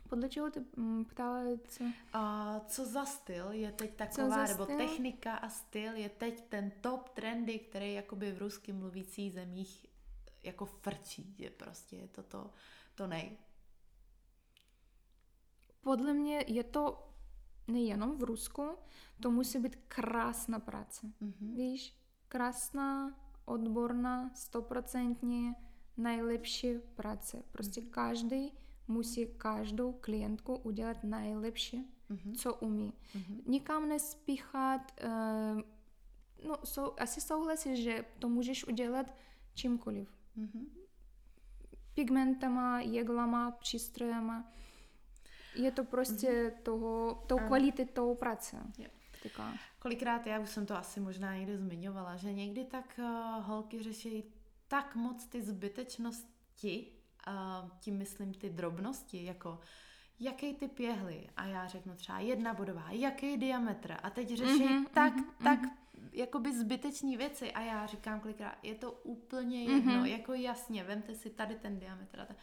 Podle čeho ty mm, ptala, co? A co za styl je teď taková, nebo styl? technika a styl je teď ten top trendy, který jakoby v rusky mluvících zemích jako frčí, že prostě je to to, to nej. Podle mě je to nejenom v Rusku, to musí být krásná práce. Mm-hmm. Víš, krásná, odborná, stoprocentně nejlepší práce. Prostě mm-hmm. každý musí každou klientku udělat nejlepší, mm-hmm. co umí. Mm-hmm. Nikam nespíchat, uh, no, so, asi souhlasíš, že to můžeš udělat čímkoliv. Mm-hmm. Pigmentama, jeglama, přístrojema. Je to prostě mm-hmm. toho, tou kvalitou práce. Yeah. Taká. Kolikrát, já už jsem to asi možná někdy zmiňovala, že někdy tak uh, holky řeší tak moc ty zbytečnosti, tím myslím ty drobnosti, jako jaký typ jehly? A já řeknu třeba jedna bodová, jaký diametr? A teď řeší mm-hmm, tak, mm-hmm, tak jakoby zbyteční věci. A já říkám kolikrát, je to úplně jedno, mm-hmm. jako jasně, vemte si tady ten diametr a tak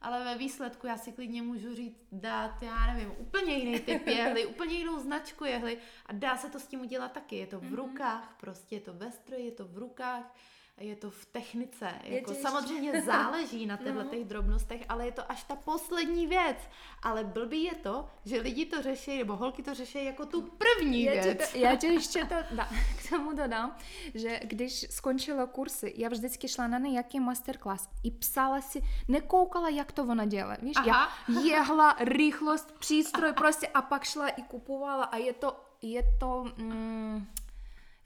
ale ve výsledku já si klidně můžu říct, dát, já nevím, úplně jiný typ [LAUGHS] jehly, úplně jinou značku jehly. A dá se to s tím udělat taky. Je to v mm-hmm. rukách, prostě je to ve stroji, je to v rukách je to v technice. Jako samozřejmě [LAUGHS] záleží na těchto no. těch drobnostech, ale je to až ta poslední věc. Ale blbý je to, že lidi to řeší, nebo holky to řeší jako tu první já věc. To, já ti ještě to da, [LAUGHS] k tomu dodám, že když skončila kursy, já vždycky šla na nějaký masterclass i psala si, nekoukala, jak to ona dělá. Víš, Aha. já jehla, rychlost, [LAUGHS] přístroj prostě a pak šla i kupovala a je to, je to, mm,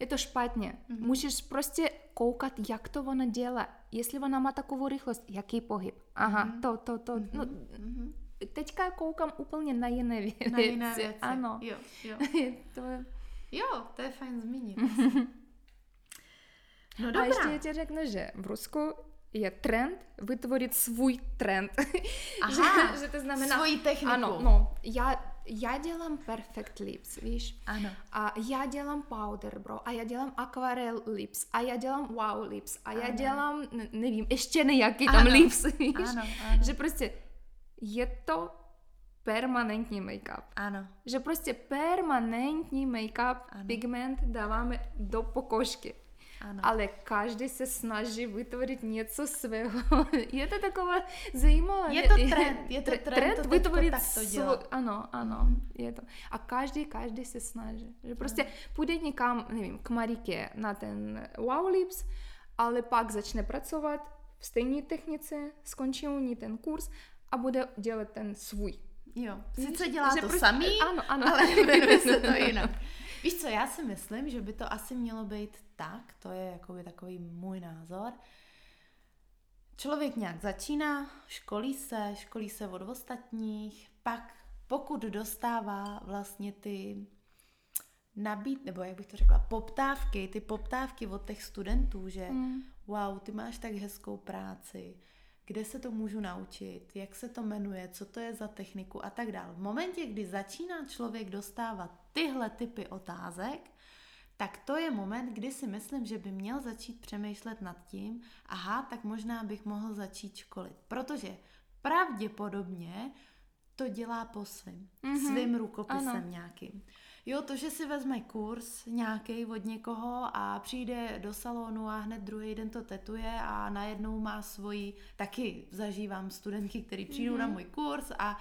je to špatně. Mm-hmm. Můžeš prostě koukat, jak to ona dělá. Jestli ona má takovou rychlost, jaký pohyb. Aha, mm-hmm. to, to, to. Mm-hmm. No, mm-hmm. Teďka koukám úplně na jiné věci. Na jiné věci. [LAUGHS] Ano. Jo, jo. [LAUGHS] to je... Jo, to je fajn zmínit. [LAUGHS] no dobrá. A ještě ti řeknu, že v Rusku je trend vytvořit svůj trend. Aha, že, že to znamená... Svoji techniku. Ano, no, já já dělám perfect lips, víš? Ano. A já dělám powder bro, a já dělám aquarel lips, a já dělám wow lips, a já ano. dělám, nevím, ještě nejaký tam ano. lips, víš? Ano, ano. Že prostě je to permanentní make-up. Ano. Že prostě permanentní make-up, pigment dáváme do pokožky. Ano. Ale každý se snaží vytvořit něco svého. [LAUGHS] je to takové zajímavé. Je to trend, je to trend, trend to vytvořit to svůj, Ano, ano, mm. je to. A každý, každý se snaží. Že prostě půjde někam, nevím, k Marike na ten Wow Lips, ale pak začne pracovat v stejné technice, skončí u ní ten kurz a bude dělat ten svůj. Jo, sice dělá že to prostě, samý, ano, ano. ale [LAUGHS] jmenuje se to jinak. Víš co, já si myslím, že by to asi mělo být tak, to je jakoby takový můj názor. Člověk nějak začíná, školí se, školí se od ostatních, pak pokud dostává vlastně ty nabít, nebo jak bych to řekla, poptávky, ty poptávky od těch studentů, že mm. wow, ty máš tak hezkou práci, kde se to můžu naučit, jak se to jmenuje, co to je za techniku a tak dále. V momentě, kdy začíná člověk dostávat tyhle typy otázek, tak to je moment, kdy si myslím, že by měl začít přemýšlet nad tím, aha, tak možná bych mohl začít školit. Protože pravděpodobně to dělá po svým, mm-hmm. svým rukopisem ano. nějakým. Jo, to, že si vezme kurz nějaký od někoho a přijde do salonu a hned druhý den to tetuje a najednou má svoji, taky zažívám studentky, který přijdou mm-hmm. na mhm. můj kurz a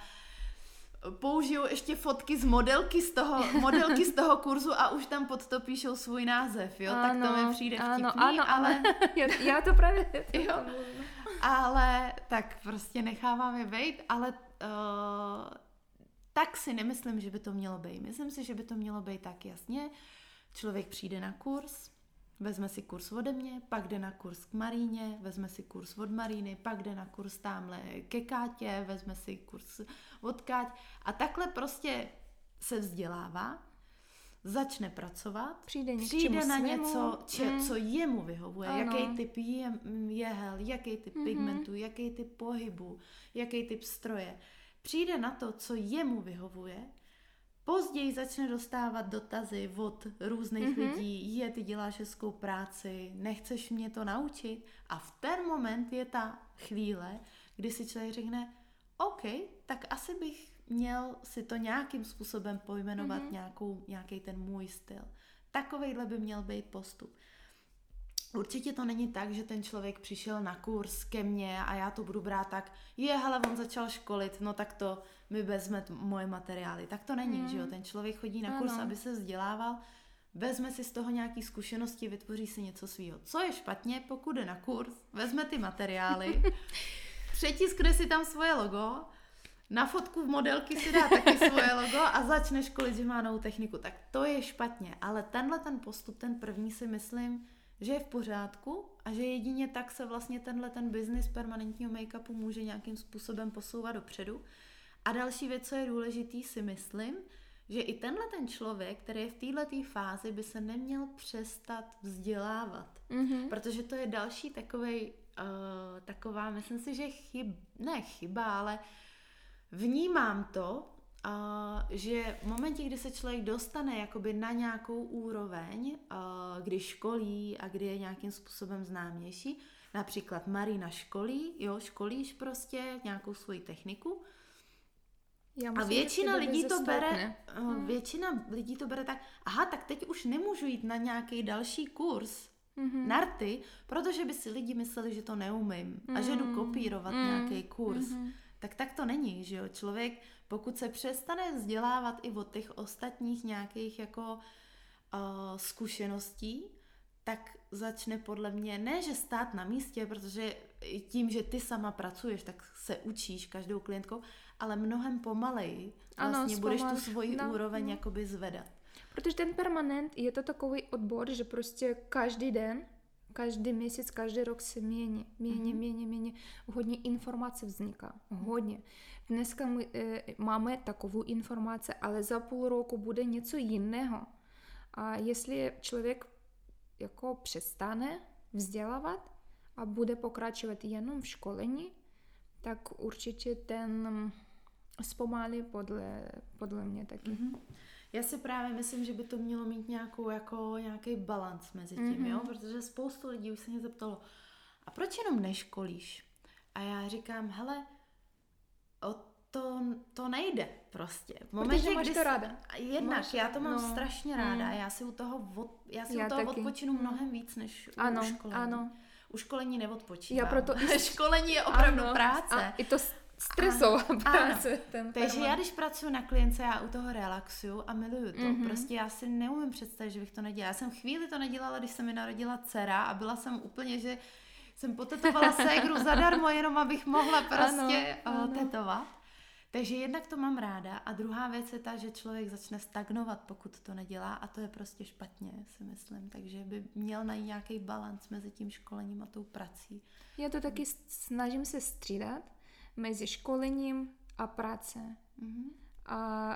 použijou ještě fotky z modelky z toho, modelky z toho kurzu a už tam pod to píšou svůj název, jo, ano, tak to mi přijde vtipný, ano, ano, ale... [LAUGHS] já to právě... jo, ale tak prostě nechávám je být, ale uh, tak si nemyslím, že by to mělo být. Myslím si, že by to mělo být tak jasně. Člověk přijde na kurz, vezme si kurz ode mě, pak jde na kurz k Maríně, vezme si kurz od Maríny, pak jde na kurz tamhle ke Kátě, vezme si kurz od Káť a takhle prostě se vzdělává, začne pracovat, přijde, přijde na svému. něco, če, mm. co jemu vyhovuje, ano. jaký typ je, jehel, jaký typ mm-hmm. pigmentu, jaký typ pohybu, jaký typ stroje. Přijde na to, co jemu vyhovuje Později začne dostávat dotazy od různých mm-hmm. lidí, je, ty děláš hezkou práci, nechceš mě to naučit. A v ten moment je ta chvíle, kdy si člověk řekne, OK, tak asi bych měl si to nějakým způsobem pojmenovat, mm-hmm. nějakou, nějaký ten můj styl. Takovejhle by měl být postup. Určitě to není tak, že ten člověk přišel na kurz ke mně a já to budu brát tak, je, hele, on začal školit, no tak to mi vezme moje materiály. Tak to není, mm. že jo? Ten člověk chodí na kurz, ano. aby se vzdělával, vezme si z toho nějaký zkušenosti, vytvoří si něco svýho. Co je špatně, pokud jde na kurz, vezme ty materiály, [LAUGHS] přetiskne si tam svoje logo, na fotku v modelky si dá taky svoje logo a začne školit, že má novou techniku. Tak to je špatně, ale tenhle ten postup, ten první si myslím, že je v pořádku a že jedině tak se vlastně tenhle ten biznis permanentního make-upu může nějakým způsobem posouvat dopředu. A další věc, co je důležitý, si myslím, že i tenhle ten člověk, který je v této fázi, by se neměl přestat vzdělávat. Mm-hmm. Protože to je další takovej, uh, taková, myslím si, že chyb, ne chyba, ale vnímám to, Uh, že v momentě, kdy se člověk dostane jakoby na nějakou úroveň, uh, kdy školí a kdy je nějakým způsobem známější, například Marina školí, jo, školíš prostě nějakou svoji techniku, já a většina lidí to bere, uh, většina lidí to bere tak, aha, tak teď už nemůžu jít na nějaký další kurz, mm-hmm. narty, protože by si lidi mysleli, že to neumím mm-hmm. a že jdu mhm. kopírovat mm-hmm. nějaký kurz. Mm-hmm. Tak tak to není, že jo. Člověk pokud se přestane vzdělávat i od těch ostatních nějakých jako uh, zkušeností, tak začne podle mě ne, že stát na místě, protože tím, že ty sama pracuješ, tak se učíš každou klientkou, ale mnohem pomaleji vlastně ano, budeš tu svoji no, úroveň no. jakoby zvedat. Protože ten permanent je to takový odbor, že prostě každý den Každý měsíc, každý rok se mění, mění, mm-hmm. mění, mění. Hodně informací vzniká, hodně. Dneska my e, máme takovou informaci, ale za půl roku bude něco jiného. A jestli člověk jako přestane vzdělávat a bude pokračovat jenom v školení, tak určitě ten zpomalí podle, podle mě taky. Mm-hmm. Já si právě myslím, že by to mělo mít nějakou, jako, nějaký balans mezi tím, mm-hmm. jo? protože spoustu lidí už se mě zeptalo, a proč jenom neškolíš? A já říkám, hele, o to, to nejde prostě. V momentě, Protože máš kdy to ráda. Jednak, máš, já to mám no, strašně ráda. Mm. Já si u toho, od, já si já u toho taky. odpočinu mm. mnohem víc, než ano, u školení. Ano. U školení neodpočívám. Já proto [LAUGHS] i... školení je opravdu ano. práce. A i to stresová ano, práce. Ano. Ten Takže permanent. já když pracuji na klience, já u toho relaxuju a miluju to. Mm-hmm. Prostě já si neumím představit, že bych to nedělala. Já jsem chvíli to nedělala, když se mi narodila dcera a byla jsem úplně, že jsem potetovala ségru [LAUGHS] zadarmo, jenom abych mohla prostě ano, ano. tetovat. Takže jednak to mám ráda a druhá věc je ta, že člověk začne stagnovat, pokud to nedělá a to je prostě špatně, si myslím. Takže by měl najít nějaký balans mezi tím školením a tou prací. Já to taky snažím se střídat mezi školením a práce. Mm-hmm. A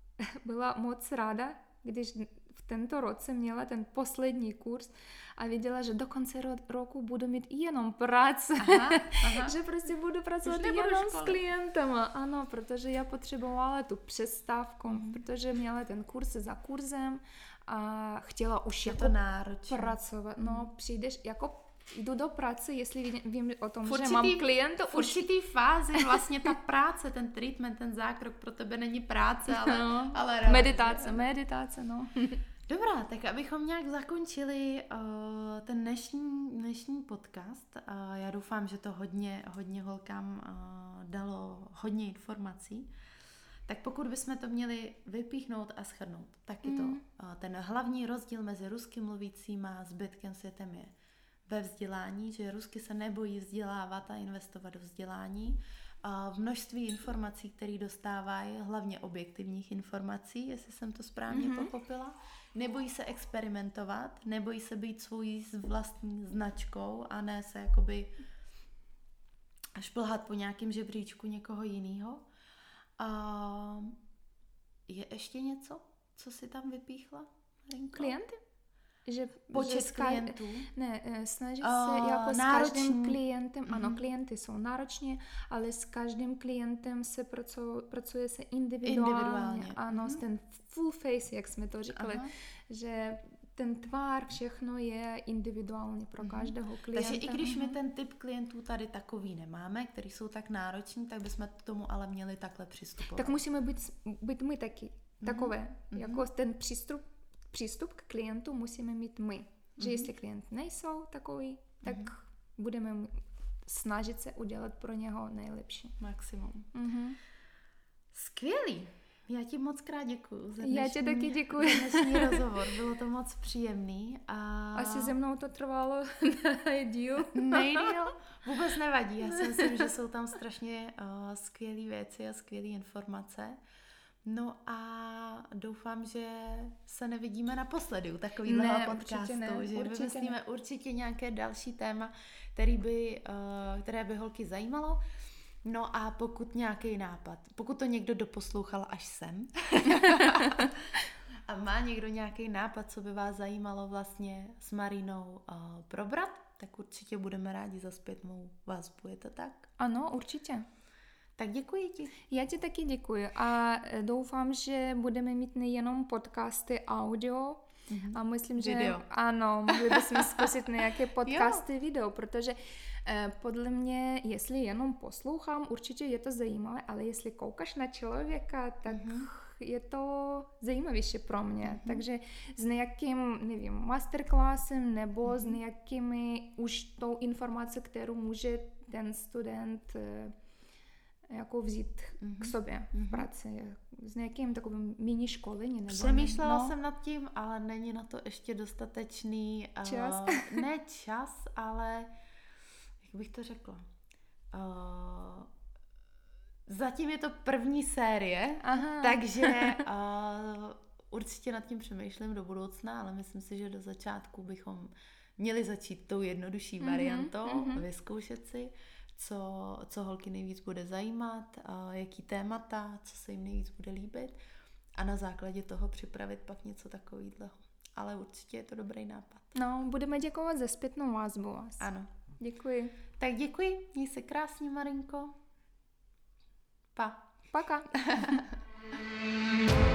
[LAUGHS] byla moc ráda, když v tento roce měla ten poslední kurz a viděla, že do konce ro- roku budu mít jenom práci. Aha, aha. [LAUGHS] že prostě budu pracovat jenom s klientama. Ano, protože já potřebovala tu přestávku, mm. protože měla ten kurz za kurzem a chtěla už je jako to náročné. pracovat. No, přijdeš jako jdu do práce, jestli vím o tom, V že určitý- mám klienta, V určitý fázi vlastně ta práce, ten treatment, ten zákrok pro tebe není práce, ale, No. ale meditace, meditace, no. [LAUGHS] Dobrá, tak abychom nějak zakončili uh, ten dnešní, dnešní podcast, uh, já doufám, že to hodně, hodně holkám uh, dalo hodně informací, tak pokud bychom to měli vypíchnout a schrnout, tak je to Mm. uh, ten hlavní rozdíl mezi rusky mluvícím a zbytkem světem je ve vzdělání, že rusky se nebojí vzdělávat a investovat do vzdělání. A v množství informací, které dostávají, hlavně objektivních informací, jestli jsem to správně Mhm. mm-hmm. pochopila. Nebojí se experimentovat, nebojí se být svojí vlastní značkou a ne se jakoby šplhat po nějakém žebříčku někoho jiného. A je ještě něco, co si tam vypíchla? Marinko? Klienty? Že, Počet že klientů? Ne, eh, snaží se jako s každým klientem, ano, Mhm. klienty jsou nároční, ale s každým klientem se pracu, pracuje se individuálně. Individuálně, Ano, mhm. s ten full face, jak jsme to říkali, Aha. že ten tvár, všechno je individuální pro Mhm. každého klienta. Takže i když my Mhm. ten typ klientů tady takový nemáme, který jsou tak nároční, tak bychom k tomu ale měli takhle přistupovat. Tak musíme být, být my taky, takové. Mhm. Jako ten přístup, přístup k klientu musíme mít my. Že jestli klient nejsou takový, tak budeme m- snažit se udělat pro něho nejlepší. Maximum. Mhm. Skvělý. Já ti moc krát děkuji za Já ti taky děkuji. za dnešní rozhovor. Bylo to moc příjemný. A... Asi ze mnou to trvalo [LAUGHS] díl. Nejdýl vůbec nevadí. Já si myslím, že [LAUGHS] jsou tam strašně uh, skvělé věci a skvělé informace. No a doufám, že se nevidíme naposledy u takového Ne, podcastu, určitě ne, že určitě vymyslíme určitě nějaké další téma, který by, uh, které by holky zajímalo. No a pokud nějaký nápad, pokud to někdo doposlouchal až sem [LAUGHS] a má někdo nějaký nápad, co by vás zajímalo vlastně s Marinou uh, probrat, tak určitě budeme rádi za zpětnou vazbu, je to tak? Ano, určitě. Tak děkuji ti. Já ti taky děkuji a eh, doufám, že budeme mít nejenom podcasty audio, a myslím, že Video. ano, mohli bychom zkusit nějaké [LAUGHS] podcasty video, protože eh, podle mě, jestli jenom poslouchám, určitě je to zajímavé, ale jestli koukáš na člověka, tak je to zajímavější pro mě. Takže s nějakým, nevím, masterclassem nebo s nějakými už tou informací, kterou může ten student eh, jako vzít k sobě v práci. S nějakým takovým mini školení. Nebo Přemýšlela no. jsem nad tím, ale není na to ještě dostatečný uh, Čas? ne [LAUGHS] čas, ale jak bych to řekla? Uh, zatím je to první série, Aha. takže uh, [LAUGHS] určitě nad tím přemýšlím do budoucna, ale myslím si, že do začátku bychom měli začít tou jednodušší Mhm, variantou, mhm. vyzkoušet si, co, co holky nejvíc bude zajímat, a jaký témata, co se jim nejvíc bude líbit a na základě toho připravit pak něco takového. Ale určitě je to dobrý nápad. No, budeme děkovat za zpětnou vazbu. Ano. Děkuji. Tak děkuji, měj se krásně, Marinko. Pa. Paka. [LAUGHS]